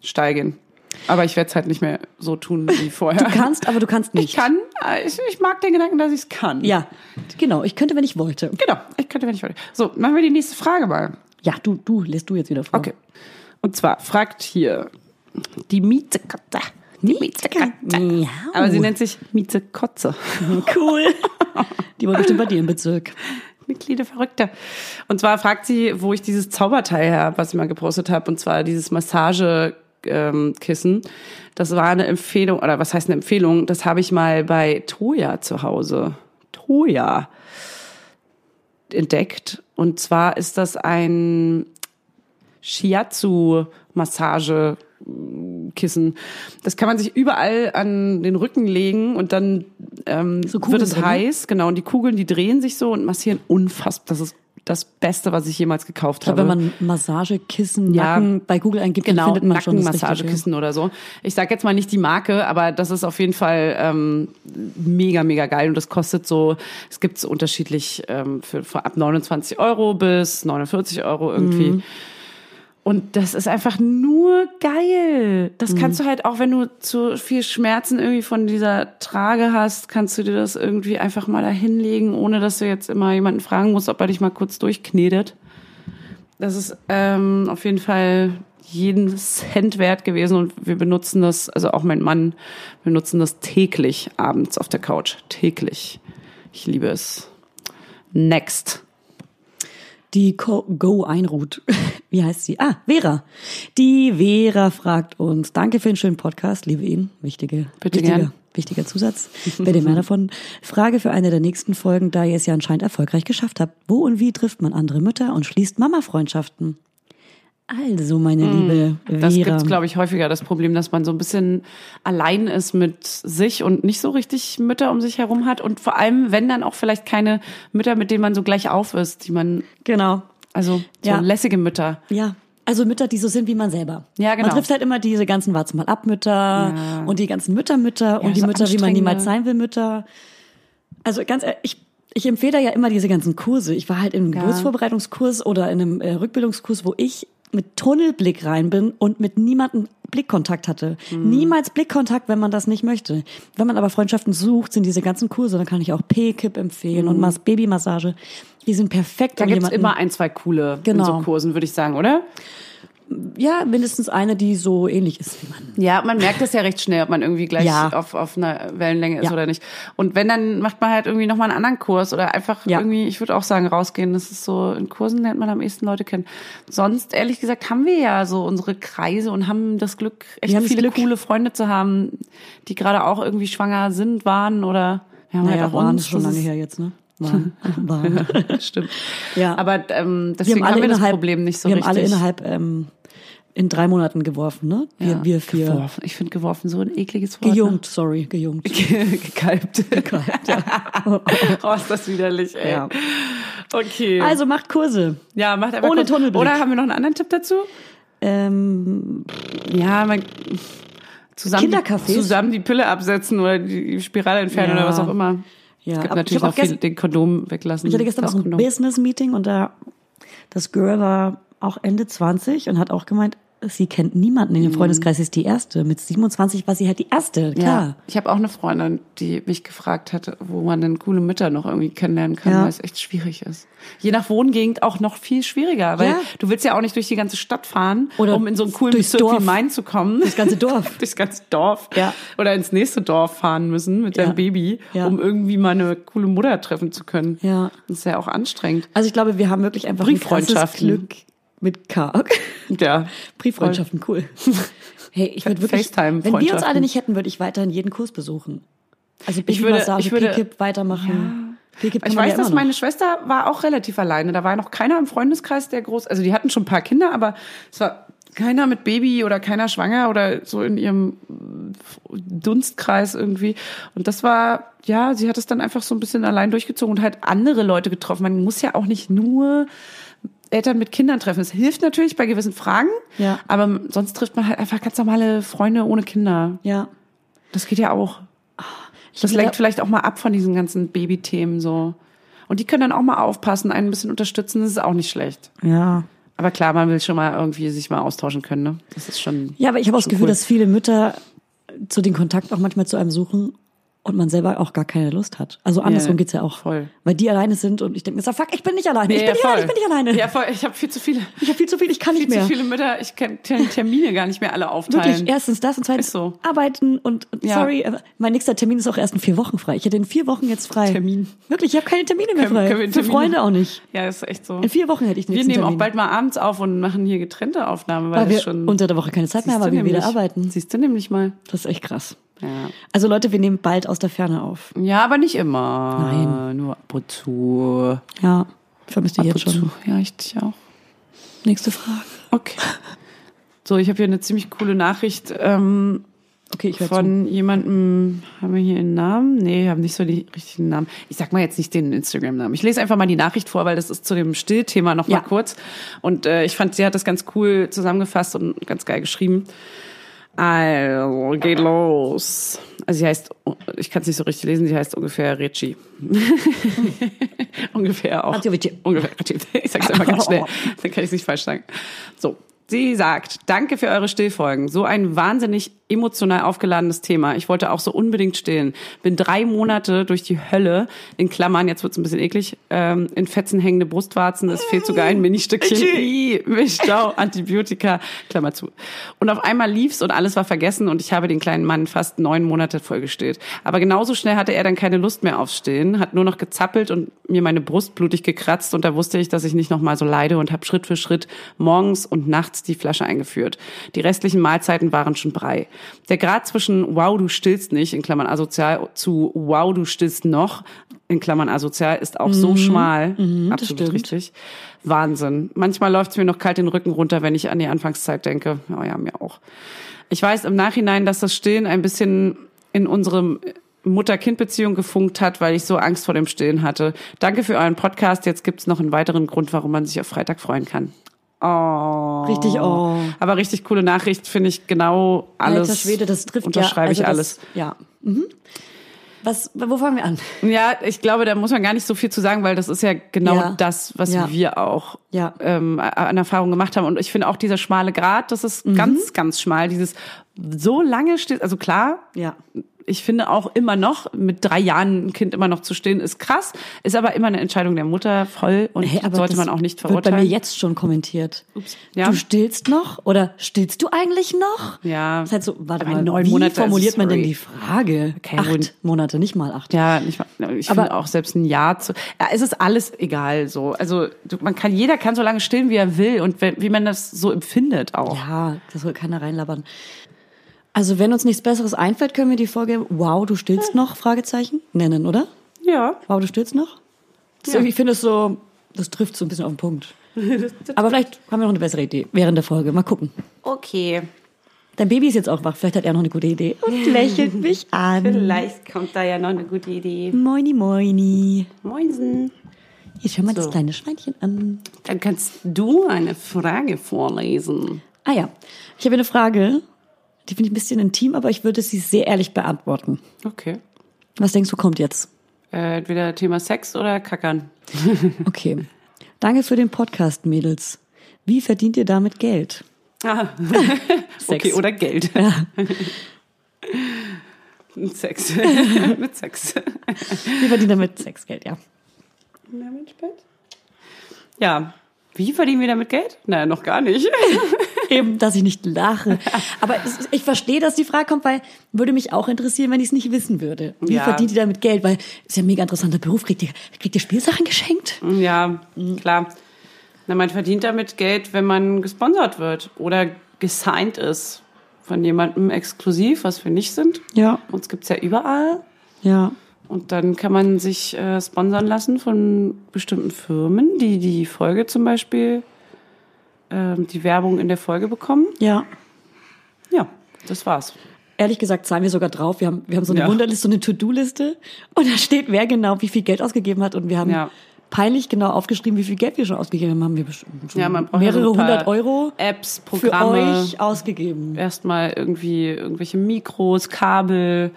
steigen. Aber ich werde es halt nicht mehr so tun wie vorher. Du kannst, aber du kannst nicht. Ich kann. äh, Ich, ich mag den Gedanken, dass ich es kann. Ja, genau. Ich könnte, wenn ich wollte. Genau. Ich könnte, wenn ich wollte. So, machen wir die nächste Frage mal. Ja, du, du, lässt du jetzt wieder vor. Okay. Und zwar fragt hier die Mietzekatze. Die Mietzekatze. Miau. Aber sie nennt sich Mietzekotze. Cool. Die war bestimmt bei dir im Bezirk. Eine kleine Verrückte. Und zwar fragt sie, wo ich dieses Zauberteil her, was ich mal gepostet habe, und zwar dieses Massagekissen. Ähm, das war eine Empfehlung, oder was heißt eine Empfehlung? Das habe ich mal bei Toya zu Hause. Toya entdeckt. Und zwar ist das ein Shiatsu-Massagekissen. Das kann man sich überall an den Rücken legen und dann ähm, So Kugeln wird es heiß. Genau, und die Kugeln, die drehen sich so und massieren unfassbar. Das ist das Beste, was ich jemals gekauft Ich glaube, habe. wenn man Massagekissen, Ja. Nacken bei Google eingibt, Genau, findet man schon das Richtige. Nackenmassagekissen oder so. Ich sag jetzt mal nicht die Marke, aber das ist auf jeden Fall ähm, mega, mega geil. Und das kostet so, es gibt so unterschiedlich ähm, für, für ab 29 Euro bis 49 Euro irgendwie. Mhm. Und das ist einfach nur geil. Mhm. Das kannst du halt auch, wenn du zu viel Schmerzen irgendwie von dieser Trage hast, kannst du dir das irgendwie einfach mal da hinlegen, ohne dass du jetzt immer jemanden fragen musst, ob er dich mal kurz durchknetet. Das ist ähm, auf jeden Fall jeden Cent wert gewesen und wir benutzen das, also auch mein Mann, wir nutzen das täglich abends auf der Couch. Täglich. Ich liebe es. Next. Die Co Go Einruht. Wie heißt sie? Ah, Vera. Die Vera fragt uns, danke für den schönen Podcast, liebe ihn. Wichtige, Bitte wichtiger, gern. wichtiger Zusatz. Wer mehr davon? Frage für eine der nächsten Folgen, da ihr es ja anscheinend erfolgreich geschafft habt. Wo und wie trifft man andere Mütter und schließt Mama-Freundschaften? Also, meine liebe Vera. Mm, Das gibt's, glaube ich, häufiger, das Problem, dass man so ein bisschen allein ist mit sich und nicht so richtig Mütter um sich herum hat. Und vor allem, wenn dann auch vielleicht keine Mütter, mit denen man so gleich auf ist, die man, Genau. also so Ja. lässige Mütter. Ja. Also Mütter, die so sind wie man selber. Ja, genau. Man trifft halt immer diese ganzen Warts mal ab Mütter und die ganzen Mütter-Mütter und die so Mütter, wie man niemals sein will, Mütter. Also ganz ehrlich, ich, ich empfehle ja immer diese ganzen Kurse. Ich war halt im Geburtsvorbereitungskurs oder in einem äh, Rückbildungskurs, wo ich mit Tunnelblick rein bin und mit niemandem Blickkontakt hatte. Hm. Niemals Blickkontakt, wenn man das nicht möchte. Wenn man aber Freundschaften sucht, sind diese ganzen Kurse, dann kann ich auch P-Kip empfehlen und Mas Babymassage. Die sind perfekt. Da um gibt's jemanden- immer ein, zwei coole in Genau. so Kursen, würde ich sagen, oder? Ja, mindestens eine, die so ähnlich ist wie man. Ja, man merkt das ja recht schnell, ob man irgendwie gleich Ja. auf, auf einer Wellenlänge ist Ja. oder nicht. Und wenn, dann macht man halt irgendwie nochmal einen anderen Kurs oder einfach Ja. irgendwie, ich würde auch sagen, rausgehen. Das ist so, in Kursen lernt man am ehesten Leute kennen. Sonst, ehrlich gesagt, haben wir ja so unsere Kreise und haben das Glück, echt Wir haben viele Glück. coole Freunde zu haben, die gerade auch irgendwie schwanger sind, waren oder wir haben Naja, halt auch waren uns. schon lange her jetzt, ne? waren. waren. Stimmt. Ja. Aber ähm, deswegen haben, wir das Problem nicht so wir richtig. haben alle innerhalb ähm, in drei Monaten geworfen, ne? Wir, ja, wir vier. Geworfen. Ich finde geworfen so ein ekliges Wort. Gejungt, sorry, gejungt. Ne? Gekalbt. Gekalbt, ja. oh, ist das widerlich, ey. Ja. Okay. Also macht Kurse. ja, macht einfach ohne. Tunnelblick. Oder haben wir noch einen anderen Tipp dazu? Ähm, Ja, man zusammen, Kindercafés? zusammen die Pille absetzen oder die Spirale entfernen Ja. oder was auch immer. Ja, es gibt aber natürlich auch viel den Kondom weglassen. ich hatte gestern auch ein. Business-Meeting und da das Girl war auch Ende 20 und hat auch gemeint, sie kennt niemanden in dem Freundeskreis, sie ist die erste. Mit 27 war sie halt die erste, klar. Ja, ich habe auch eine Freundin, die mich gefragt hat, wo man denn coole Mütter noch irgendwie kennenlernen kann, Ja. weil es echt schwierig ist. Je nach Wohngegend auch noch viel schwieriger, weil Ja. du willst ja auch nicht durch die ganze Stadt fahren, Oder um in so einen coolen durchs Bezirk wie. Main zu kommen. Das ganze Dorf. durchs ganze Dorf. Ja. Oder ins nächste Dorf fahren müssen mit deinem Baby, um irgendwie mal eine coole Mutter treffen zu können. Ja. Das ist ja auch anstrengend. Also ich glaube, wir haben wirklich einfach ein krasses Brieffreundschaften. Glück mit K. Ja. Brieffreundschaften, cool. Hey, ich würde wirklich, wenn wir uns alle nicht hätten, würde ich weiterhin jeden Kurs besuchen. Also Ich würde- Babymassage, ich würde- PKIP weitermachen. PKIP kann Ich weiß, ja dass noch. meine Schwester war auch relativ alleine. Da war noch keiner im Freundeskreis, der groß, also die hatten schon ein paar Kinder, aber es war keiner mit Baby oder keiner schwanger oder so in ihrem Dunstkreis irgendwie. Und das war, ja, sie hat es dann einfach so ein bisschen allein durchgezogen und halt andere Leute getroffen. Man muss ja auch nicht nur Eltern mit Kindern treffen. Es hilft natürlich bei gewissen Fragen, Ja. aber sonst trifft man halt einfach ganz normale Freunde ohne Kinder. Ja. Das geht ja auch. Das will lenkt vielleicht auch mal ab von diesen ganzen Babythemen so. Und die können dann auch mal aufpassen, einen ein bisschen unterstützen, das ist auch nicht schlecht. Ja. Aber klar, man will schon mal irgendwie sich mal austauschen können, ne? Das ist schon. Ja, aber ich habe auch das Gefühl, cool. dass viele Mütter zu den Kontakt auch manchmal zu einem suchen und man selber auch gar keine Lust hat. Also andersrum Ja, geht's ja auch. voll. Weil die alleine sind und ich denke mir, so, fuck, ich bin nicht alleine. ich bin nicht alleine, ich bin nicht alleine. Ja, voll. Ich habe viel zu viele, Ich habe viel zu viel, ich kann viel nicht mehr. zu viele Mütter. Ich kann Termine gar nicht mehr alle aufteilen. Wirklich, erstens das und zweitens so. arbeiten und, und Ja. sorry, mein nächster Termin ist auch erst in vier Wochen frei. Ich hätte in vier Wochen jetzt frei. Termin. Wirklich, ich habe keine Termine mehr Können- frei. können wir Für Freunde auch nicht. Ja, ist echt so. In vier Wochen hätte ich den Wir nehmen Termin. auch bald mal abends auf und machen hier getrennte Aufnahmen, weil weil wir schon. unter der Woche keine Zeit mehr haben, weil wir wieder arbeiten. Siehst du nämlich mal. Das ist echt krass. Ja. Also Leute, wir nehmen bald aus der Ferne auf. Ja, aber nicht immer. Nein. Nur ab und zu. Ja, dich und jetzt schon. zu. Ja, ich dich auch. Nächste Frage. Okay. So, ich habe hier eine ziemlich coole Nachricht ähm, Okay, ich höre zu. von jemandem. Haben wir hier einen Namen? Nee, haben nicht so die richtigen Namen. Ich sag mal jetzt nicht den Instagram-Namen. Ich lese einfach mal die Nachricht vor, weil das ist zu dem Stillthema noch Ja. mal kurz. Und äh, ich fand, sie hat das ganz cool zusammengefasst und ganz geil geschrieben. Also, geht los. Also sie heißt, ich kann es nicht so richtig lesen, sie heißt ungefähr Ricci. ungefähr auch. Ungefähr. Ich sag's immer ganz schnell, dann kann ich es nicht falsch sagen. So, sie sagt, danke für eure Stillfolgen. So ein wahnsinnig emotional aufgeladenes Thema. Ich wollte auch so unbedingt stillen. Bin drei Monate durch die Hölle, in Klammern, jetzt wird's ein bisschen eklig, ähm, in Fetzen hängende Brustwarzen, es fehlt sogar ein Ministückchen. Milchstau, Antibiotika, Klammer zu. Und auf einmal lief's und alles war vergessen und ich habe den kleinen Mann fast neun Monate vollgestillt. Aber genauso schnell hatte er dann keine Lust mehr aufs Stillen, hat nur noch gezappelt und mir meine Brust blutig gekratzt und da wusste ich, dass ich nicht noch mal so leide und habe Schritt für Schritt morgens und nachts die Flasche eingeführt. Die restlichen Mahlzeiten waren schon Brei. Der Grad zwischen wow, du stillst nicht, in Klammern asozial, zu wow, du stillst noch, in Klammern asozial, ist auch so schmal. Absolut stimmt. richtig. Wahnsinn. Manchmal läuft's mir noch kalt den Rücken runter, wenn ich an die Anfangszeit denke. Oh ja, mir auch. Ich weiß im Nachhinein, dass das Stillen ein bisschen in unserem Mutter-Kind-Beziehung gefunkt hat, weil ich so Angst vor dem Stillen hatte. Danke für euren Podcast. Jetzt gibt's noch einen weiteren Grund, warum man sich auf Freitag freuen kann. Oh. Richtig, oh. Aber richtig coole Nachricht, finde ich genau alles. Alter Schwede, das trifft Unterschreibe ja. ich also alles. Das, ja. Mhm. Was, wo fangen wir an? Ja, ich glaube, da muss man gar nicht so viel zu sagen, weil das ist ja genau Ja. das, was Ja. wir auch Ja. ähm, an Erfahrung gemacht haben. Und ich finde auch dieser schmale Grat, das ist Mhm. ganz, ganz schmal. Dieses so lange steht, also klar, Ja. Ich finde auch immer noch, mit drei Jahren ein Kind immer noch zu stillen, ist krass, ist aber immer eine Entscheidung der Mutter voll und Hey, sollte man auch nicht Wird bei verurteilen. mir jetzt schon kommentiert. Ups. Ja. Du stillst noch oder stillst du eigentlich noch? Ja. Das ist halt so, warte Aber mal, neun wie Monate, formuliert man denn die Frage? Kein acht. Monate, nicht mal acht. Ja, ich, ich Aber- finde auch selbst ein Jahr zu. Ja, es ist alles egal so. Also man kann, jeder kann so lange stillen, wie er will und wie man das so empfindet auch. Ja, das soll keiner reinlabern. Also wenn uns nichts Besseres einfällt, können wir die Folge Wow, du stillst noch? Fragezeichen nennen, oder? Ja. Wow, du stillst noch? So, Ich finde es so, das trifft so ein bisschen auf den Punkt. Aber vielleicht haben wir noch eine bessere Idee während der Folge. Mal gucken. Okay. Dein Baby ist jetzt auch wach. Vielleicht hat er noch eine gute Idee. Und lächelt mich an. Vielleicht kommt da ja noch eine gute Idee. Moini, moini. Moinsen. Hier, schau mal So. das kleine Schweinchen an. Dann kannst du eine Frage vorlesen. Ah ja, ich habe eine Frage. Die finde ich ein bisschen intim, aber ich würde sie sehr ehrlich beantworten. Okay. Was denkst du, kommt jetzt? Äh, entweder Thema Sex oder Kackern. Okay. Danke für den Podcast, Mädels. Wie verdient ihr damit Geld? Ah. Sex. Okay, oder Geld. Ja. Mit Sex. Mit Sex. Wie verdient ihr damit Sexgeld, ja. Ja. Wie verdienen wir damit Geld? Naja, noch gar nicht. Eben, dass ich nicht lache. Aber es, ich verstehe, dass die Frage kommt, weil würde mich auch interessieren, wenn ich es nicht wissen würde. Wie Ja. verdient ihr damit Geld? Weil ist ja ein mega interessanter Beruf. Kriegt ihr, kriegt ihr Spielsachen geschenkt? Ja, klar. Na, man verdient damit Geld, wenn man gesponsert wird oder gesigned ist von jemandem exklusiv, was wir nicht sind. Ja. Uns gibt's ja überall. Ja. Und dann kann man sich äh, sponsern lassen von bestimmten Firmen, die die Folge zum Beispiel, ähm, die Werbung in der Folge bekommen. Ja. Ja, das war's. Ehrlich gesagt zahlen wir sogar drauf. Wir haben, wir haben so eine Ja. Wunderliste, so eine To-Do-Liste. Und da steht, wer genau wie viel Geld ausgegeben hat. Und wir haben Ja. peinlich genau aufgeschrieben, wie viel Geld wir schon ausgegeben haben. Wir bestimmt schon Ja, mehrere hundert Euro Apps, für Programme. euch ausgegeben. Erstmal irgendwie irgendwelche Mikros, Kabel,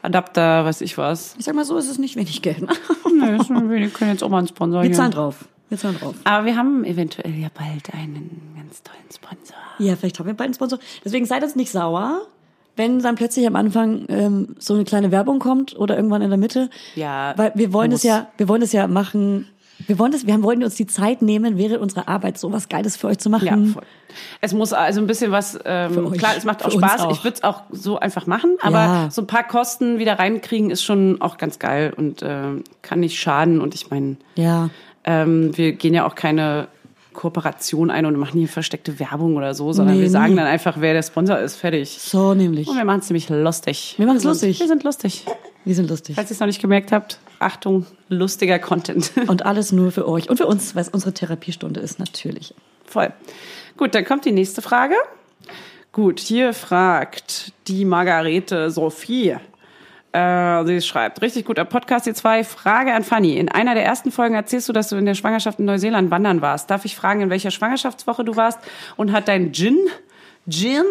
Adapter, weiß ich was. Ich sag mal so, ist es nicht wenig Geld. ne? Nö, ist wir können jetzt auch mal einen Sponsor Wir zahlen drauf. Wir zahlen drauf. Aber wir haben eventuell ja bald einen ganz tollen Sponsor. Ja, vielleicht haben wir beiden Sponsor. Deswegen seid uns nicht sauer, wenn dann plötzlich am Anfang ähm, so eine kleine Werbung kommt oder irgendwann in der Mitte. Ja, Weil wir wollen es ja, wir wollen es ja machen. Wir wollen es, wir haben, wollen uns die Zeit nehmen, während unserer Arbeit so was Geiles für euch zu machen. Ja, voll. Es muss also ein bisschen was, Für ähm, euch. klar, es macht auch Für Spaß. auch. Ich würde es auch so einfach machen, aber Ja. so ein paar Kosten wieder reinkriegen ist schon auch ganz geil und ähm, kann nicht schaden. Und ich meine, Ja. Ähm, wir gehen ja auch keine Kooperation ein und machen hier versteckte Werbung oder so, sondern Nee, wir sagen nie. dann einfach, wer der Sponsor ist, fertig. So nämlich. Und wir machen es nämlich lustig. Wir machen's sind- lustig. Wir sind lustig. Wir sind lustig. Falls ihr es noch nicht gemerkt habt, Achtung, lustiger Content. Und alles nur für euch und für uns, weil es unsere Therapiestunde ist, natürlich. Voll. Gut, dann kommt die nächste Frage. Gut, hier fragt die Margarete Sophie. Äh, sie schreibt, richtig guter Podcast, ihr zwei. Frage an Fanny. In einer der ersten Folgen erzählst du, dass du in der Schwangerschaft in Neuseeland wandern warst. Darf ich fragen, in welcher Schwangerschaftswoche du warst? Und hat dein Gin, Gin,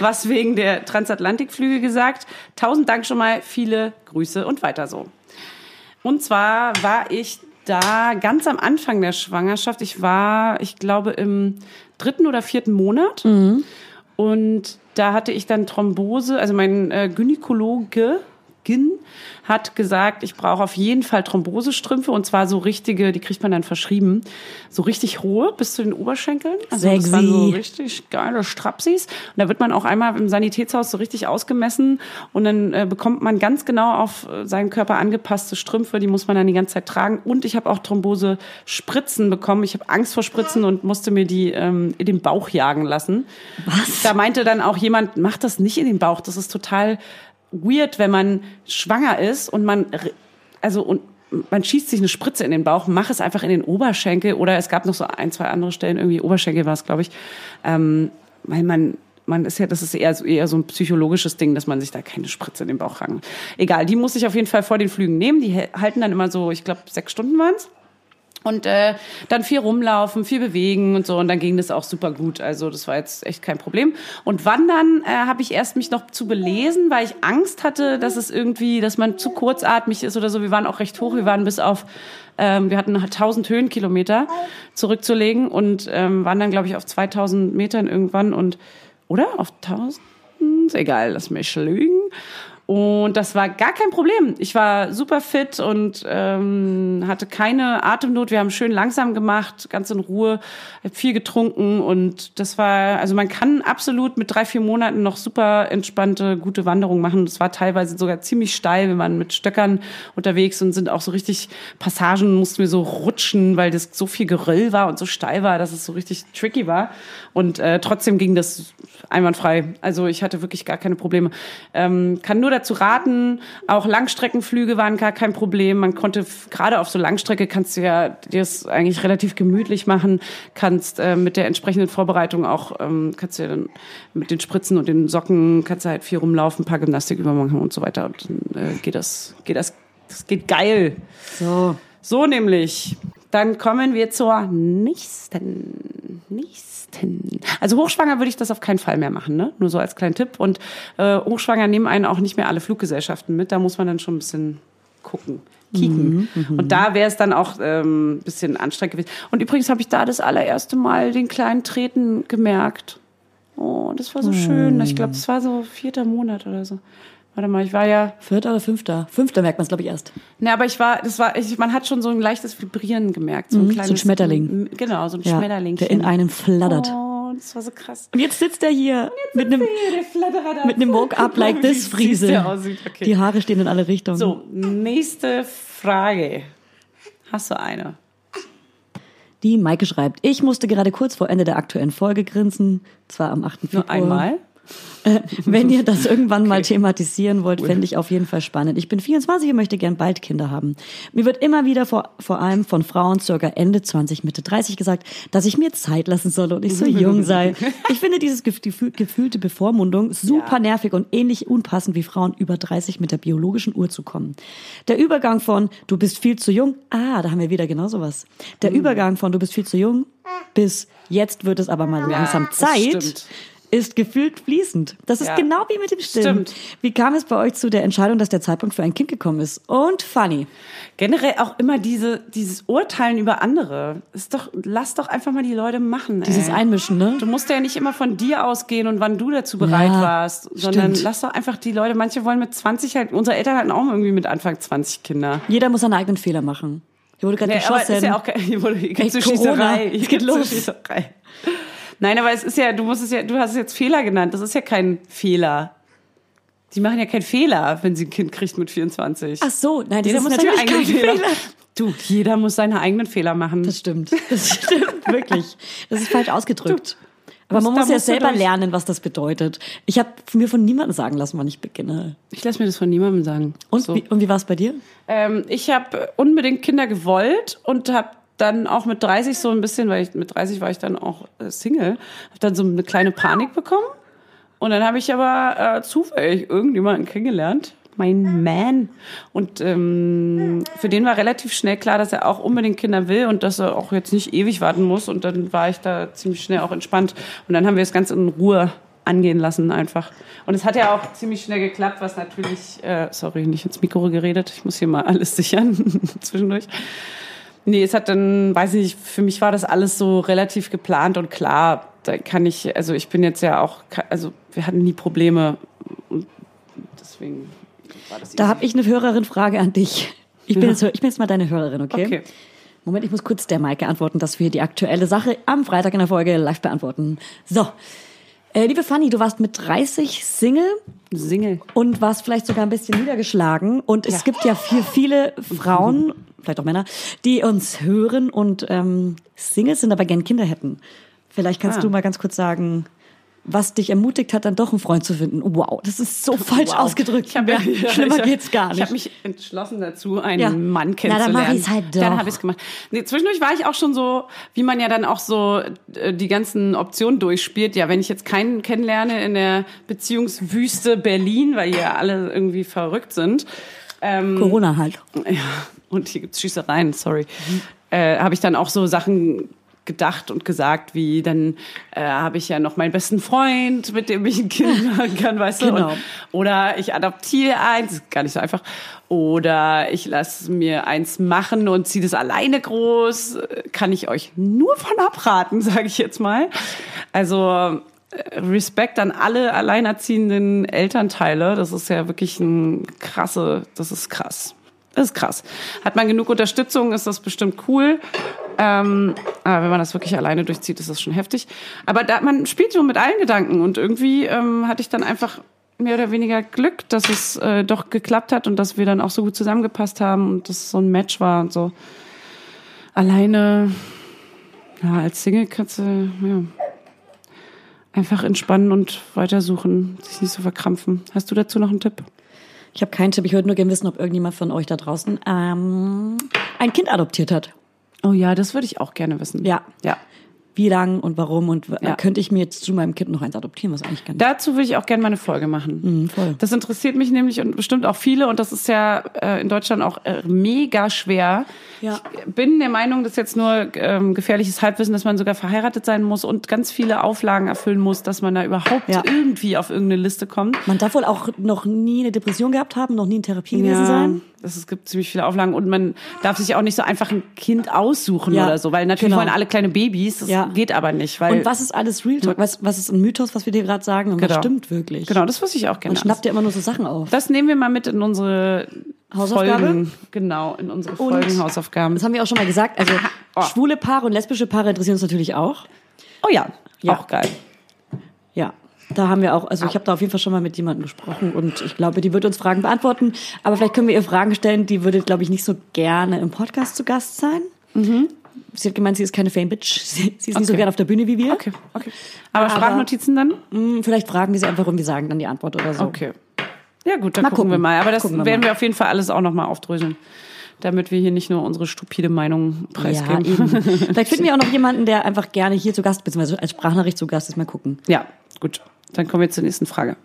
was wegen der Transatlantikflüge gesagt? Tausend Dank schon mal, viele Grüße und weiter so. Und zwar war ich da ganz am Anfang der Schwangerschaft. Ich war, ich glaube, im dritten oder vierten Monat. Und da hatte ich dann Thrombose. Also mein äh, Gynäkologe Gyn hat gesagt, ich brauche auf jeden Fall Thrombosestrümpfe und zwar so richtige, die kriegt man dann verschrieben, so richtig hohe bis zu den Oberschenkeln. Also das waren so Sexy. richtig geile Strapsis. Und da wird man auch einmal im Sanitätshaus so richtig ausgemessen und dann äh, bekommt man ganz genau auf äh, seinen Körper angepasste Strümpfe, die muss man dann die ganze Zeit tragen. Und ich habe auch Thrombose-Spritzen bekommen. Ich habe Angst vor Spritzen und musste mir die ähm, in den Bauch jagen lassen. Was? Da meinte dann auch jemand, mach das nicht in den Bauch. Das ist total weird, wenn man schwanger ist und man, also und man schießt sich eine Spritze in den Bauch, mach es einfach in den Oberschenkel oder es gab noch so ein, zwei andere Stellen, irgendwie Oberschenkel war es, glaube ich, ähm, weil man man ist ja, das ist eher so, eher so ein psychologisches Ding, dass man sich da keine Spritze in den Bauch rangt. Egal, die muss ich auf jeden Fall vor den Flügen nehmen. Die halten dann immer so, ich glaube, sechs Stunden waren's. Und äh, dann viel rumlaufen, viel bewegen und so. Und dann ging das auch super gut. Also das war jetzt echt kein Problem. Und wandern äh, habe ich erst mich noch zu belesen, weil ich Angst hatte, dass es irgendwie, dass man zu kurzatmig ist oder so. Wir waren auch recht hoch. Wir waren bis auf, ähm, wir hatten 1000 Höhenkilometer zurückzulegen und ähm, waren dann, glaube ich, auf 2000 Metern irgendwann. Und, oder? Auf 1000? Ist egal, lass mich lügen. Und das war gar kein Problem. Ich war super fit und ähm, hatte keine Atemnot. Wir haben schön langsam gemacht, ganz in Ruhe, viel getrunken und das war, also man kann absolut mit drei, vier Monaten noch super entspannte, gute Wanderungen machen. Das war teilweise sogar ziemlich steil. Wir waren mit Stöckern unterwegs und sind auch so richtig Passagen mussten wir so rutschen, weil das so viel Geröll war und so steil war, dass es so richtig tricky war. Und äh, trotzdem ging das einwandfrei. Also ich hatte wirklich gar keine Probleme. Ähm, kann nur dazu raten, auch Langstreckenflüge waren gar kein Problem. Man konnte gerade auf so Langstrecke kannst du ja dir es eigentlich relativ gemütlich machen, kannst äh, mit der entsprechenden Vorbereitung auch ähm, kannst du ja dann mit den Spritzen und den Socken kannst du halt viel rumlaufen, ein paar Gymnastikübungen machen und so weiter und dann äh, geht das geht das das geht geil. So. So nämlich. Dann kommen wir zur nächsten. Nächsten. Also hochschwanger würde ich das auf keinen Fall mehr machen, ne? Nur so als kleinen Tipp. Und äh, hochschwanger nehmen einen auch nicht mehr alle Fluggesellschaften mit. Da muss man dann schon ein bisschen gucken. Kicken. Und da wäre es dann auch ähm, ein bisschen anstrengend gewesen. Und übrigens habe ich da das allererste Mal den kleinen Treten gemerkt. Oh, das war so schön. Ich glaube, das war so vierter Monat oder so. Warte mal, ich war ja Vierter oder fünfter? Fünfter merkt man es, glaube ich, erst. Ne, aber ich war, das war, ich, man hat schon so ein leichtes Vibrieren gemerkt, so ein Mhm, so ein kleines Schmetterling. Genau, so ein Ja, Schmetterling. der in einem flattert. Oh, das war so krass. Und jetzt sitzt er hier mit einem, da. mit einem Woke Up Like This Friese. Okay. Die Haare stehen in alle Richtungen. So, nächste Frage. Hast du eine? Die Maike schreibt, ich musste gerade kurz vor Ende der aktuellen Folge grinsen, zwar am 8. Februar. Nur einmal? Wenn ihr das irgendwann mal thematisieren wollt, fände ich auf jeden Fall spannend. Ich bin 24 und möchte gern bald Kinder haben. Mir wird immer wieder vor, vor allem von Frauen circa Ende 20, Mitte 30 gesagt, dass ich mir Zeit lassen soll und ich so jung sei. Ich finde dieses gef- gefühl, gefühlte Bevormundung super nervig und ähnlich unpassend wie Frauen über 30 mit der biologischen Uhr zu kommen. Der Übergang von du bist viel zu jung, ah, da haben wir wieder genau sowas. Der Mhm. Übergang von du bist viel zu jung bis jetzt wird es aber mal langsam das Zeit stimmt. Ist gefühlt fließend. Das ist Ja. genau wie mit dem Stillen. Stimmt. Wie kam es bei euch zu der Entscheidung, dass der Zeitpunkt für ein Kind gekommen ist? Und funny. Generell auch immer diese, dieses Urteilen über andere. Ist doch, lass doch einfach mal die Leute machen. Dieses ey. Einmischen, ne? Du musst ja nicht immer von dir ausgehen und wann du dazu bereit Ja, warst, sondern stimmt. lass doch einfach die Leute, manche wollen mit 20 halt, unsere Eltern hatten auch irgendwie mit Anfang 20 Kinder. Jeder muss seine eigenen Fehler machen. Hier wurde gerade Nee, aber es geschossen. ist ja auch hier wurde, hier Ey, Corona, es geht los. Nein, aber es ist ja, du musst es ja, du hast es jetzt Fehler genannt. Das ist ja kein Fehler. Die machen ja keinen Fehler, wenn sie ein Kind kriegt mit 24. Ach so, nein, das jeder ist muss natürlich seine kein eigenen Fehler. Fehler. Du, jeder muss seine eigenen Fehler machen. Das stimmt. Das stimmt, wirklich. Das ist falsch ausgedrückt. Aber man muss ja du selber lernen, was das bedeutet. Ich habe mir von niemandem sagen lassen, wann ich beginne. Ich lasse mir das von niemandem sagen. Und So. wie, und wie war es bei dir? Ähm, ich habe unbedingt Kinder gewollt und habe dann auch mit 30 so ein bisschen, weil ich mit 30 war ich dann auch äh, Single, habe dann so eine kleine Panik bekommen. Und dann habe ich aber äh, zufällig irgendjemanden kennengelernt, mein Man. Und ähm, für den war relativ schnell klar, dass er auch unbedingt Kinder will und dass er auch jetzt nicht ewig warten muss. Und dann war ich da ziemlich schnell auch entspannt. Und dann haben wir es ganz in Ruhe angehen lassen einfach. Und es hat ja auch ziemlich schnell geklappt, was natürlich, äh, sorry, nicht ins Mikro geredet, ich muss hier mal alles sichern zwischendurch. Nee, es hat dann, weiß ich nicht, für mich war das alles so relativ geplant und klar. Da kann ich, also ich bin jetzt ja auch, also wir hatten nie Probleme und deswegen war das Da habe ich eine Hörerin-Frage an dich. Ich bin, jetzt, ich bin jetzt mal deine Hörerin, okay? Okay. Moment, ich muss kurz der Maike antworten, dass wir die aktuelle Sache am Freitag in der Folge live beantworten. So. Äh, liebe Fanny, du warst mit 30 Single Single. und warst vielleicht sogar ein bisschen niedergeschlagen. Und es gibt ja viel, viele Frauen, vielleicht auch Männer, die uns hören und ähm, Singles sind, aber gern Kinder hätten. Vielleicht kannst Ah. du mal ganz kurz sagen, was dich ermutigt hat, dann doch einen Freund zu finden. Wow, das ist so falsch Wow. ausgedrückt. Ich hab, ja, ja, schlimmer ich geht's gar Ich nicht. habe mich entschlossen dazu, einen Ja. Mann Na, kennenzulernen. dann mach ich's halt doch. Dann habe ich's gemacht. Nee, zwischendurch war ich auch schon so, wie man ja dann auch so äh, die ganzen Optionen durchspielt. Ja, wenn ich jetzt keinen kennenlerne in der Beziehungswüste Berlin, weil hier alle irgendwie verrückt sind. Ähm, Corona halt. ja, und hier gibt's Schießereien, sorry. Äh, habe ich dann auch so Sachen gedacht und gesagt, wie dann äh, habe ich ja noch meinen besten Freund, mit dem ich ein Kind machen kann, weißt du? Genau. Und, oder ich adoptiere eins, gar nicht so einfach. Oder ich lasse mir eins machen und ziehe das alleine groß. Kann ich euch nur von abraten, sage ich jetzt mal. Also Respekt an alle alleinerziehenden Elternteile. Das ist ja wirklich ein krasse, das ist krass. Das ist krass. Hat man genug Unterstützung, ist das bestimmt cool. Ähm, aber wenn man das wirklich alleine durchzieht, ist das schon heftig. Aber da, man spielt so mit allen Gedanken und irgendwie ähm, hatte ich dann einfach mehr oder weniger Glück, dass es äh, doch geklappt hat und dass wir dann auch so gut zusammengepasst haben und dass es so ein Match war und so. Alleine, ja, als Single kannst du, ja, einfach entspannen und weitersuchen, sich nicht so verkrampfen. Hast du dazu noch einen Tipp? Ich habe keinen Tipp. Ich würde nur gerne wissen, ob irgendjemand von euch da draußen ähm, ein Kind adoptiert hat. Oh ja, das würde ich auch gerne wissen. Ja. Ja. Wie lang und warum und Ja. könnte ich mir jetzt zu meinem Kind noch eins adoptieren, was eigentlich ganz Dazu würde ich auch gerne mal eine Folge machen. Mhm, voll. Das interessiert mich nämlich und bestimmt auch viele und das ist ja äh, in Deutschland auch äh, mega schwer. Ja. Ich bin der Meinung, dass jetzt nur ähm, gefährliches Halbwissen, dass man sogar verheiratet sein muss und ganz viele Auflagen erfüllen muss, dass man da überhaupt Ja. irgendwie auf irgendeine Liste kommt. Man darf wohl auch noch nie eine Depression gehabt haben, noch nie in Therapie gewesen sein. Das, es gibt ziemlich viele Auflagen und man darf sich auch nicht so einfach ein Kind aussuchen Ja, oder so, weil natürlich genau. wollen alle kleine Babys, das Ja. geht aber nicht, weil Und was ist alles Real Talk? Was, was ist ein Mythos, was wir dir gerade sagen? Und was Genau. stimmt wirklich? genau, das wüsste ich auch gerne. Man schnappt ja immer nur so Sachen auf. Das nehmen wir mal mit in unsere Hausaufgabe? Folgen. Genau, in unsere Und- Folgenhausaufgaben. Das haben wir auch schon mal gesagt. Also Oh. schwule Paare und lesbische Paare interessieren uns natürlich auch. Oh ja, Ja. auch geil. Ja, da haben wir auch, also ich habe da auf jeden Fall schon mal mit jemandem gesprochen und ich glaube, die wird uns Fragen beantworten. Aber vielleicht können wir ihr Fragen stellen, die würde, glaube ich, nicht so gerne im Podcast zu Gast sein. Sie hat gemeint, sie ist keine Fame-Bitch. Sie, sie ist nicht so Okay. gerne auf der Bühne wie wir. Okay, okay. Aber, Aber- Sprachnotizen dann? Hm, Vielleicht fragen wir sie einfach und wir sagen dann die Antwort oder so. Okay. Ja gut, dann Mal gucken, gucken. wir mal. Aber das wir werden mal. wir auf jeden Fall alles auch nochmal aufdröseln. Damit wir hier nicht nur unsere stupide Meinung Ja, preisgeben. eben. Vielleicht finden wir auch noch jemanden, der einfach gerne hier zu Gast, beziehungsweise als Sprachnachricht zu Gast ist. Mal gucken. Ja, gut. Dann kommen wir zur nächsten Frage.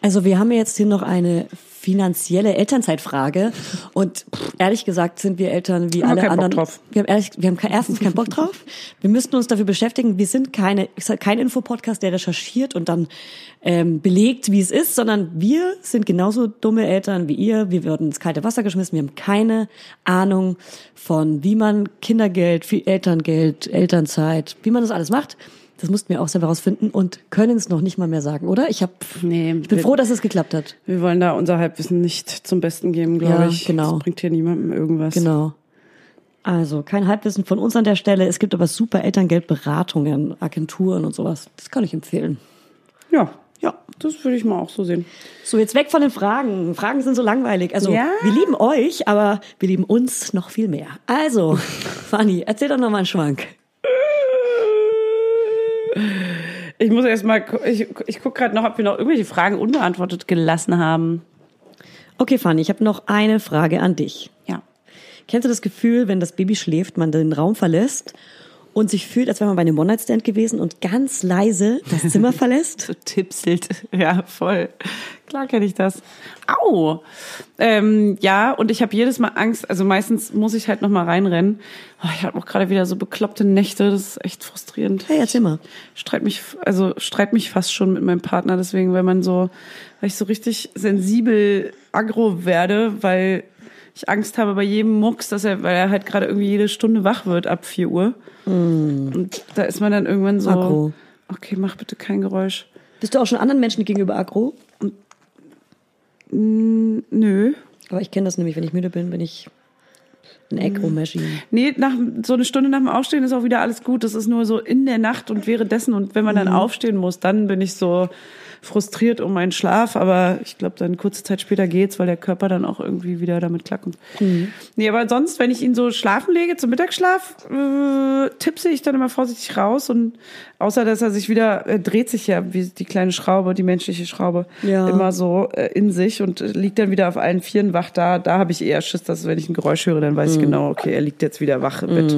Also wir haben jetzt hier noch eine finanzielle Elternzeitfrage und pff, ehrlich gesagt sind wir Eltern wie Haben alle keinen Bock anderen. drauf. Wir haben ehrlich, wir haben ke- erstens keinen Bock drauf. Wir müssten uns dafür beschäftigen. Wir sind keine, kein Infopodcast, der recherchiert und dann ähm, belegt, wie es ist, sondern wir sind genauso dumme Eltern wie ihr. Wir würden ins kalte Wasser geschmissen. Wir haben keine Ahnung von, wie man Kindergeld, Elterngeld, Elternzeit, wie man das alles macht. Das mussten wir auch selber rausfinden und können es noch nicht mal mehr sagen, oder? Ich hab, Nee, ich bin wir- froh, dass es geklappt hat. Wir wollen da unser Halbwissen nicht zum Besten geben, glaube Ja, ich. genau. Das bringt hier niemandem irgendwas. Genau. Also kein Halbwissen von uns an der Stelle. Es gibt aber super Elterngeldberatungen, Agenturen und sowas. Das kann ich empfehlen. Ja, ja, das würde ich mal auch so sehen. So, jetzt weg von den Fragen. Fragen sind so langweilig. Also, Ja. wir lieben euch, aber wir lieben uns noch viel mehr. Also, Fanny, erzähl doch noch mal einen Schwank. Ich muss erst mal, ich, ich gucke gerade noch, ob wir noch irgendwelche Fragen unbeantwortet gelassen haben. Okay, Fanny, ich habe noch eine Frage an dich. Ja. Kennst du das Gefühl, wenn das Baby schläft, man den Raum verlässt und sich fühlt, als wäre man bei einem One-Night-Stand gewesen und ganz leise das Zimmer verlässt? So tipselt. Ja, voll. Klar kenne ich das. Au! Ähm, ja, und ich habe jedes Mal Angst. Also meistens muss ich halt noch mal reinrennen. Oh, ich habe auch gerade wieder so bekloppte Nächte. Das ist echt frustrierend. Hey, erzähl mal. streit mich, also streit mich fast schon mit meinem Partner deswegen, weil man so, weil ich so richtig sensibel aggro werde, weil ich Angst habe bei jedem Mucks, dass er, weil er halt gerade irgendwie jede Stunde wach wird ab 4 Uhr. Und da ist man dann irgendwann so, Aggro. okay, mach bitte kein Geräusch. Bist du auch schon anderen Menschen gegenüber aggro? Nö. Aber ich kenne das nämlich, wenn ich müde bin, bin ich ein Aggro-Machine. Nee, nach, so eine Stunde nach dem Aufstehen ist auch wieder alles gut. Das ist nur so in der Nacht und währenddessen. Und wenn man dann aufstehen muss, dann bin ich so frustriert um meinen Schlaf. Aber ich glaube, dann kurze Zeit später geht's, weil der Körper dann auch irgendwie wieder damit klarkommt. Nee, aber sonst, wenn ich ihn so schlafen lege zum Mittagsschlaf, äh, tippse ich dann immer vorsichtig raus. Und außer, dass er sich wieder, er dreht sich ja wie die kleine Schraube, die menschliche Schraube, Ja. immer so äh, in sich und äh, liegt dann wieder auf allen Vieren wach da. Da habe ich eher Schiss, dass wenn ich ein Geräusch höre, dann weiß ich genau, okay, er liegt jetzt wieder wach im Bett.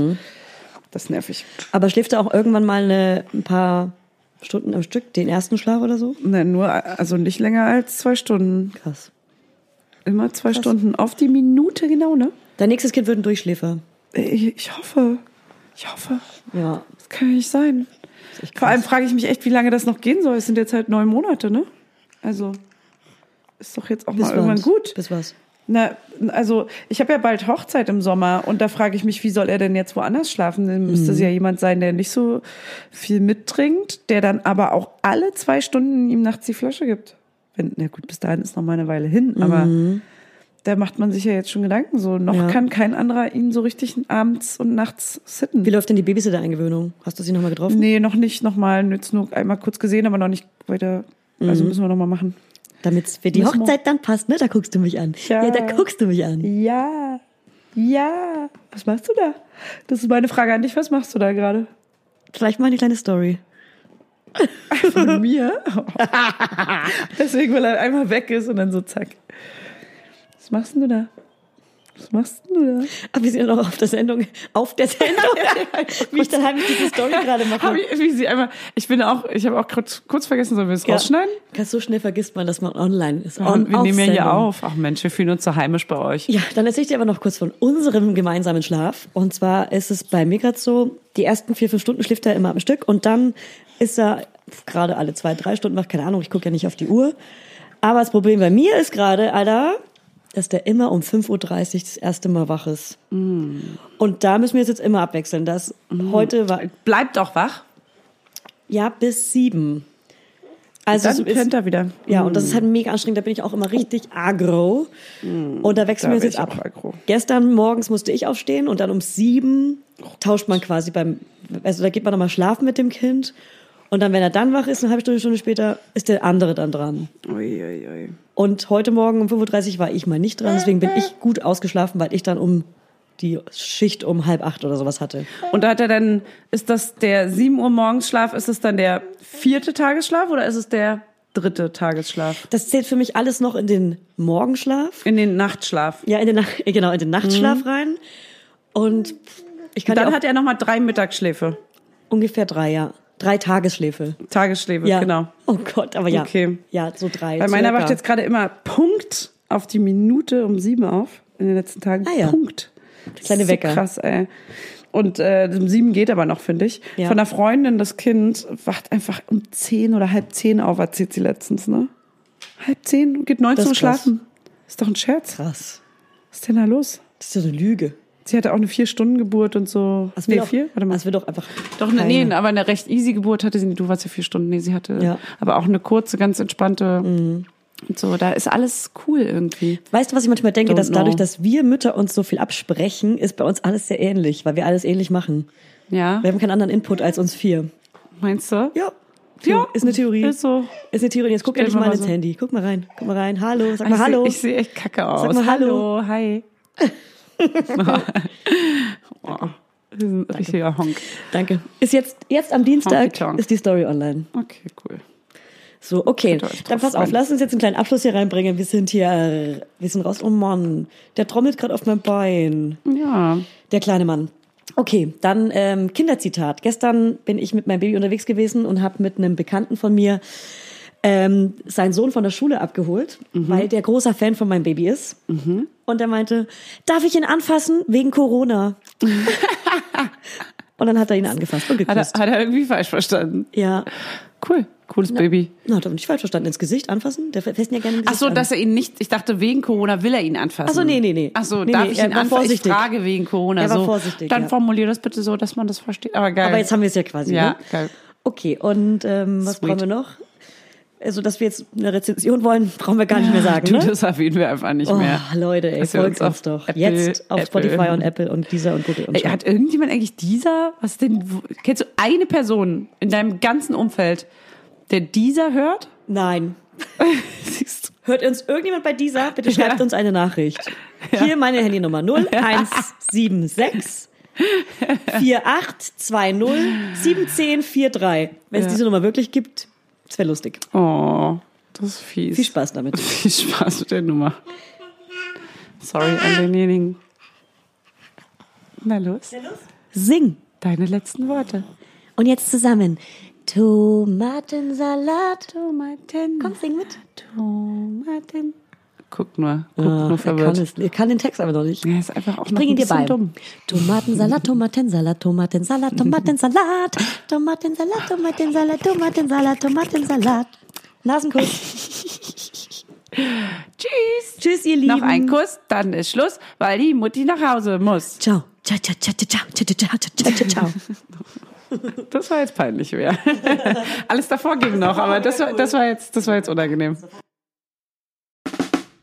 Das ist nervig. Aber schläft er auch irgendwann mal eine, ein paar Stunden am Stück, den ersten Schlaf oder so? Nein, nur, also nicht länger als zwei Stunden. Krass. Immer zwei Stunden. Auf die Minute genau, ne? Dein nächstes Kind wird ein Durchschläfer. Ich, ich hoffe. Ich hoffe. Ja. Das kann ja nicht sein. Vor allem krass. frage ich mich echt, wie lange das noch gehen soll. Es sind jetzt halt neun Monate, ne? Also, ist doch jetzt auch mal irgendwann wann? gut. Bis was? Na, also ich habe ja bald Hochzeit im Sommer und da frage ich mich, wie soll er denn jetzt woanders schlafen? Dann müsste es ja jemand sein, der nicht so viel mittrinkt, der dann aber auch alle zwei Stunden ihm nachts die Flasche gibt. Wenn, na gut, bis dahin ist noch mal eine Weile hin, aber da macht man sich ja jetzt schon Gedanken. So noch Ja. kann kein anderer ihn so richtig abends und nachts sitten. Wie läuft denn die Babysitter-Eingewöhnung? Hast du sie nochmal getroffen? Nee, noch nicht nochmal. Jetzt nur einmal kurz gesehen, aber noch nicht weiter. Also müssen wir noch mal machen. Damit es für die Hochzeit dann passt, ne? Da guckst du mich an. Ja. ja da guckst du mich an. Ja, ja. Was machst du da? Das ist meine Frage an dich. Was machst du da gerade? Vielleicht mal eine kleine Story. Von mir? Deswegen, weil er einmal weg ist und dann so zack. Was machst denn du da? Was machst du da? Aber wir sind ja noch auf der Sendung. Auf der Sendung. Wie ich dann heimlich diese Story gerade mache. Hab ich, wie sie einmal, ich bin auch, ich habe auch kurz, kurz vergessen, sollen wir es rausschneiden? Ganz so schnell vergisst man, dass man online ist. Ja, On, wir nehmen ja hier auf. Ach Mensch, wir fühlen uns so heimisch bei euch. Ja, dann erzähle ich dir aber noch kurz von unserem gemeinsamen Schlaf. Und zwar ist es bei mir gerade so, die ersten vier, fünf Stunden schläft er immer am Stück und dann ist er gerade alle zwei, drei Stunden wach. Keine Ahnung, ich gucke ja nicht auf die Uhr. Aber das Problem bei mir ist gerade, Alter, dass der immer um 5.30 Uhr das erste Mal wach ist. Und da müssen wir es jetzt immer abwechseln. Das heute war, Bleibt auch wach. ja, bis sieben. Also Dann pennt er wieder. ja, und das ist halt mega anstrengend. Da bin ich auch immer richtig agro. Und da wechseln Da wir jetzt ab. Gestern morgens musste ich aufstehen und dann um sieben tauscht man quasi beim, also da geht man nochmal schlafen mit dem Kind. Und dann, wenn er dann wach ist, eine halbe Stunde, Stunde später, ist der andere dann dran. Ui, ui, ui. Und heute Morgen um 5.30 Uhr war ich mal nicht dran, deswegen bin ich gut ausgeschlafen, weil ich dann um die Schicht um halb acht oder sowas hatte. Und da hat er dann, ist das der 7 Uhr morgens Schlaf, ist es dann der vierte Tagesschlaf oder ist es der dritte Tagesschlaf? Das zählt für mich alles noch in den Morgenschlaf. In den Nachtschlaf. Ja, in den, äh, genau, in den Nachtschlaf rein. Und ich kann Dann dir auch hat er nochmal drei Mittagsschläfe. ungefähr drei, ja. Drei Tagesschläfe. Tagesschläfe, Ja. genau. Oh Gott, aber ja. Okay. Ja, so drei. Weil meiner wacht jetzt gerade immer Punkt auf die Minute um sieben auf in den letzten Tagen. Ah ja. Punkt. kleine Das ist Wecker. So krass, ey. Und äh, um sieben geht aber noch, finde ich. Ja. Von einer Freundin, das Kind wacht einfach um zehn oder halb zehn auf, erzählt sie letztens, ne? Halb zehn, geht 19 Das Uhr schlafen. Ist doch ein Scherz. Krass. Was ist denn da los? Das ist ja so eine Lüge. Sie hatte auch eine Vier-Stunden-Geburt und so. Das nee, doch, vier? Warte mal. Das will doch einfach. Doch, ne, keiner. nee, aber eine recht easy Geburt hatte sie. nicht. Du warst ja vier Stunden. Nee, sie hatte Ja. aber auch eine kurze, ganz entspannte. Mhm. Und so, da ist alles cool irgendwie. Weißt du, was ich manchmal denke, Don't dass dadurch, know. dass wir Mütter uns so viel absprechen, ist bei uns alles sehr ähnlich, weil wir alles ähnlich machen. Ja, Wir haben keinen anderen Input als uns vier. meinst du? Ja. Ja, ist eine Theorie. Ist so. Ist eine Theorie. Jetzt guck endlich mal mal ins. Handy. Guck mal rein. Guck mal rein. Hallo. Sag mal ich Hallo. Seh, ich sehe echt kacke aus. mal Hallo. hi. oh, das ist ein richtiger Honk. Danke. Ist jetzt, jetzt am Dienstag ist die Story online. Okay, cool. So, okay. Dann pass auf, lass uns jetzt einen kleinen Abschluss hier reinbringen. Wir sind hier, wir sind raus. Oh Mann, der trommelt gerade auf meinem Bein. Ja. Der kleine Mann. Okay, dann ähm, Kinderzitat. Gestern bin ich mit meinem Baby unterwegs gewesen und habe mit einem Bekannten von mir ähm, seinen Sohn von der Schule abgeholt, weil der großer Fan von meinem Baby ist. Und er meinte, darf ich ihn anfassen wegen Corona? und dann hat er ihn angefasst und Hat er, geküsst. hat er irgendwie falsch verstanden. Ja, Cool. Cooles Baby. na, hat er nicht falsch verstanden. Ins Gesicht anfassen? Der fässt ihn ja gerne Ach Gesicht so, an. dass er ihn nicht, ich dachte, wegen Corona will er ihn anfassen. Ach so, nee, nee, nee. Ach so, Nee, darf nee, ich ihn anfassen? Ich vorsichtig. frage wegen Corona. Er war so. vorsichtig, Dann ja. formulier das bitte so, dass man das versteht. Aber geil. Aber jetzt haben wir es ja quasi. Ja, ne? geil. Okay, und ähm, was Sweet. brauchen wir noch? Also, dass wir jetzt eine Rezension wollen, brauchen wir gar nicht mehr sagen, du, ne? das erwähnen wir einfach nicht Oh, mehr. Leute, ey, folgt uns doch. Apple- Jetzt auf Apple- Spotify und Apple und dieser und Google und Ey, hat irgendjemand eigentlich dieser, was denn, kennst du eine Person in deinem ganzen Umfeld, der dieser hört? Nein. Siehst du? Hört uns irgendjemand bei dieser? Bitte schreibt Ja. uns eine Nachricht. Hier meine Handynummer 0176 4820 1743. Wenn es Ja. diese Nummer wirklich gibt, das wäre lustig. Oh, das ist fies. Viel Spaß damit. Viel Spaß mit der Nummer. Sorry an denjenigen. Na los. Sing. Deine letzten Worte. Und jetzt zusammen. Tomatensalat. Tomaten. Komm, sing mit. Tomaten. Guck nur, guck Ah, nur er kann, verwirrt. es, er kann den Text aber noch nicht. Ja, ist einfach auch Ich noch ein dir bei. dumm. Tomatensalat, Tomatensalat, Tomatensalat, Tomatensalat, Tomatensalat, Tomatensalat, Tomatensalat, Tomatensalat. Nasenkuss. Tschüss. Tschüss, ihr Lieben. Noch ein Kuss, dann ist Schluss, weil die Mutti nach Hause muss. Ciao. Ciao, ciao, ciao, ciao, ciao, ciao, ciao, ciao, ciao. Das war jetzt peinlich, ja. Alles davor ging noch, aber das war, das war jetzt, das war jetzt unangenehm.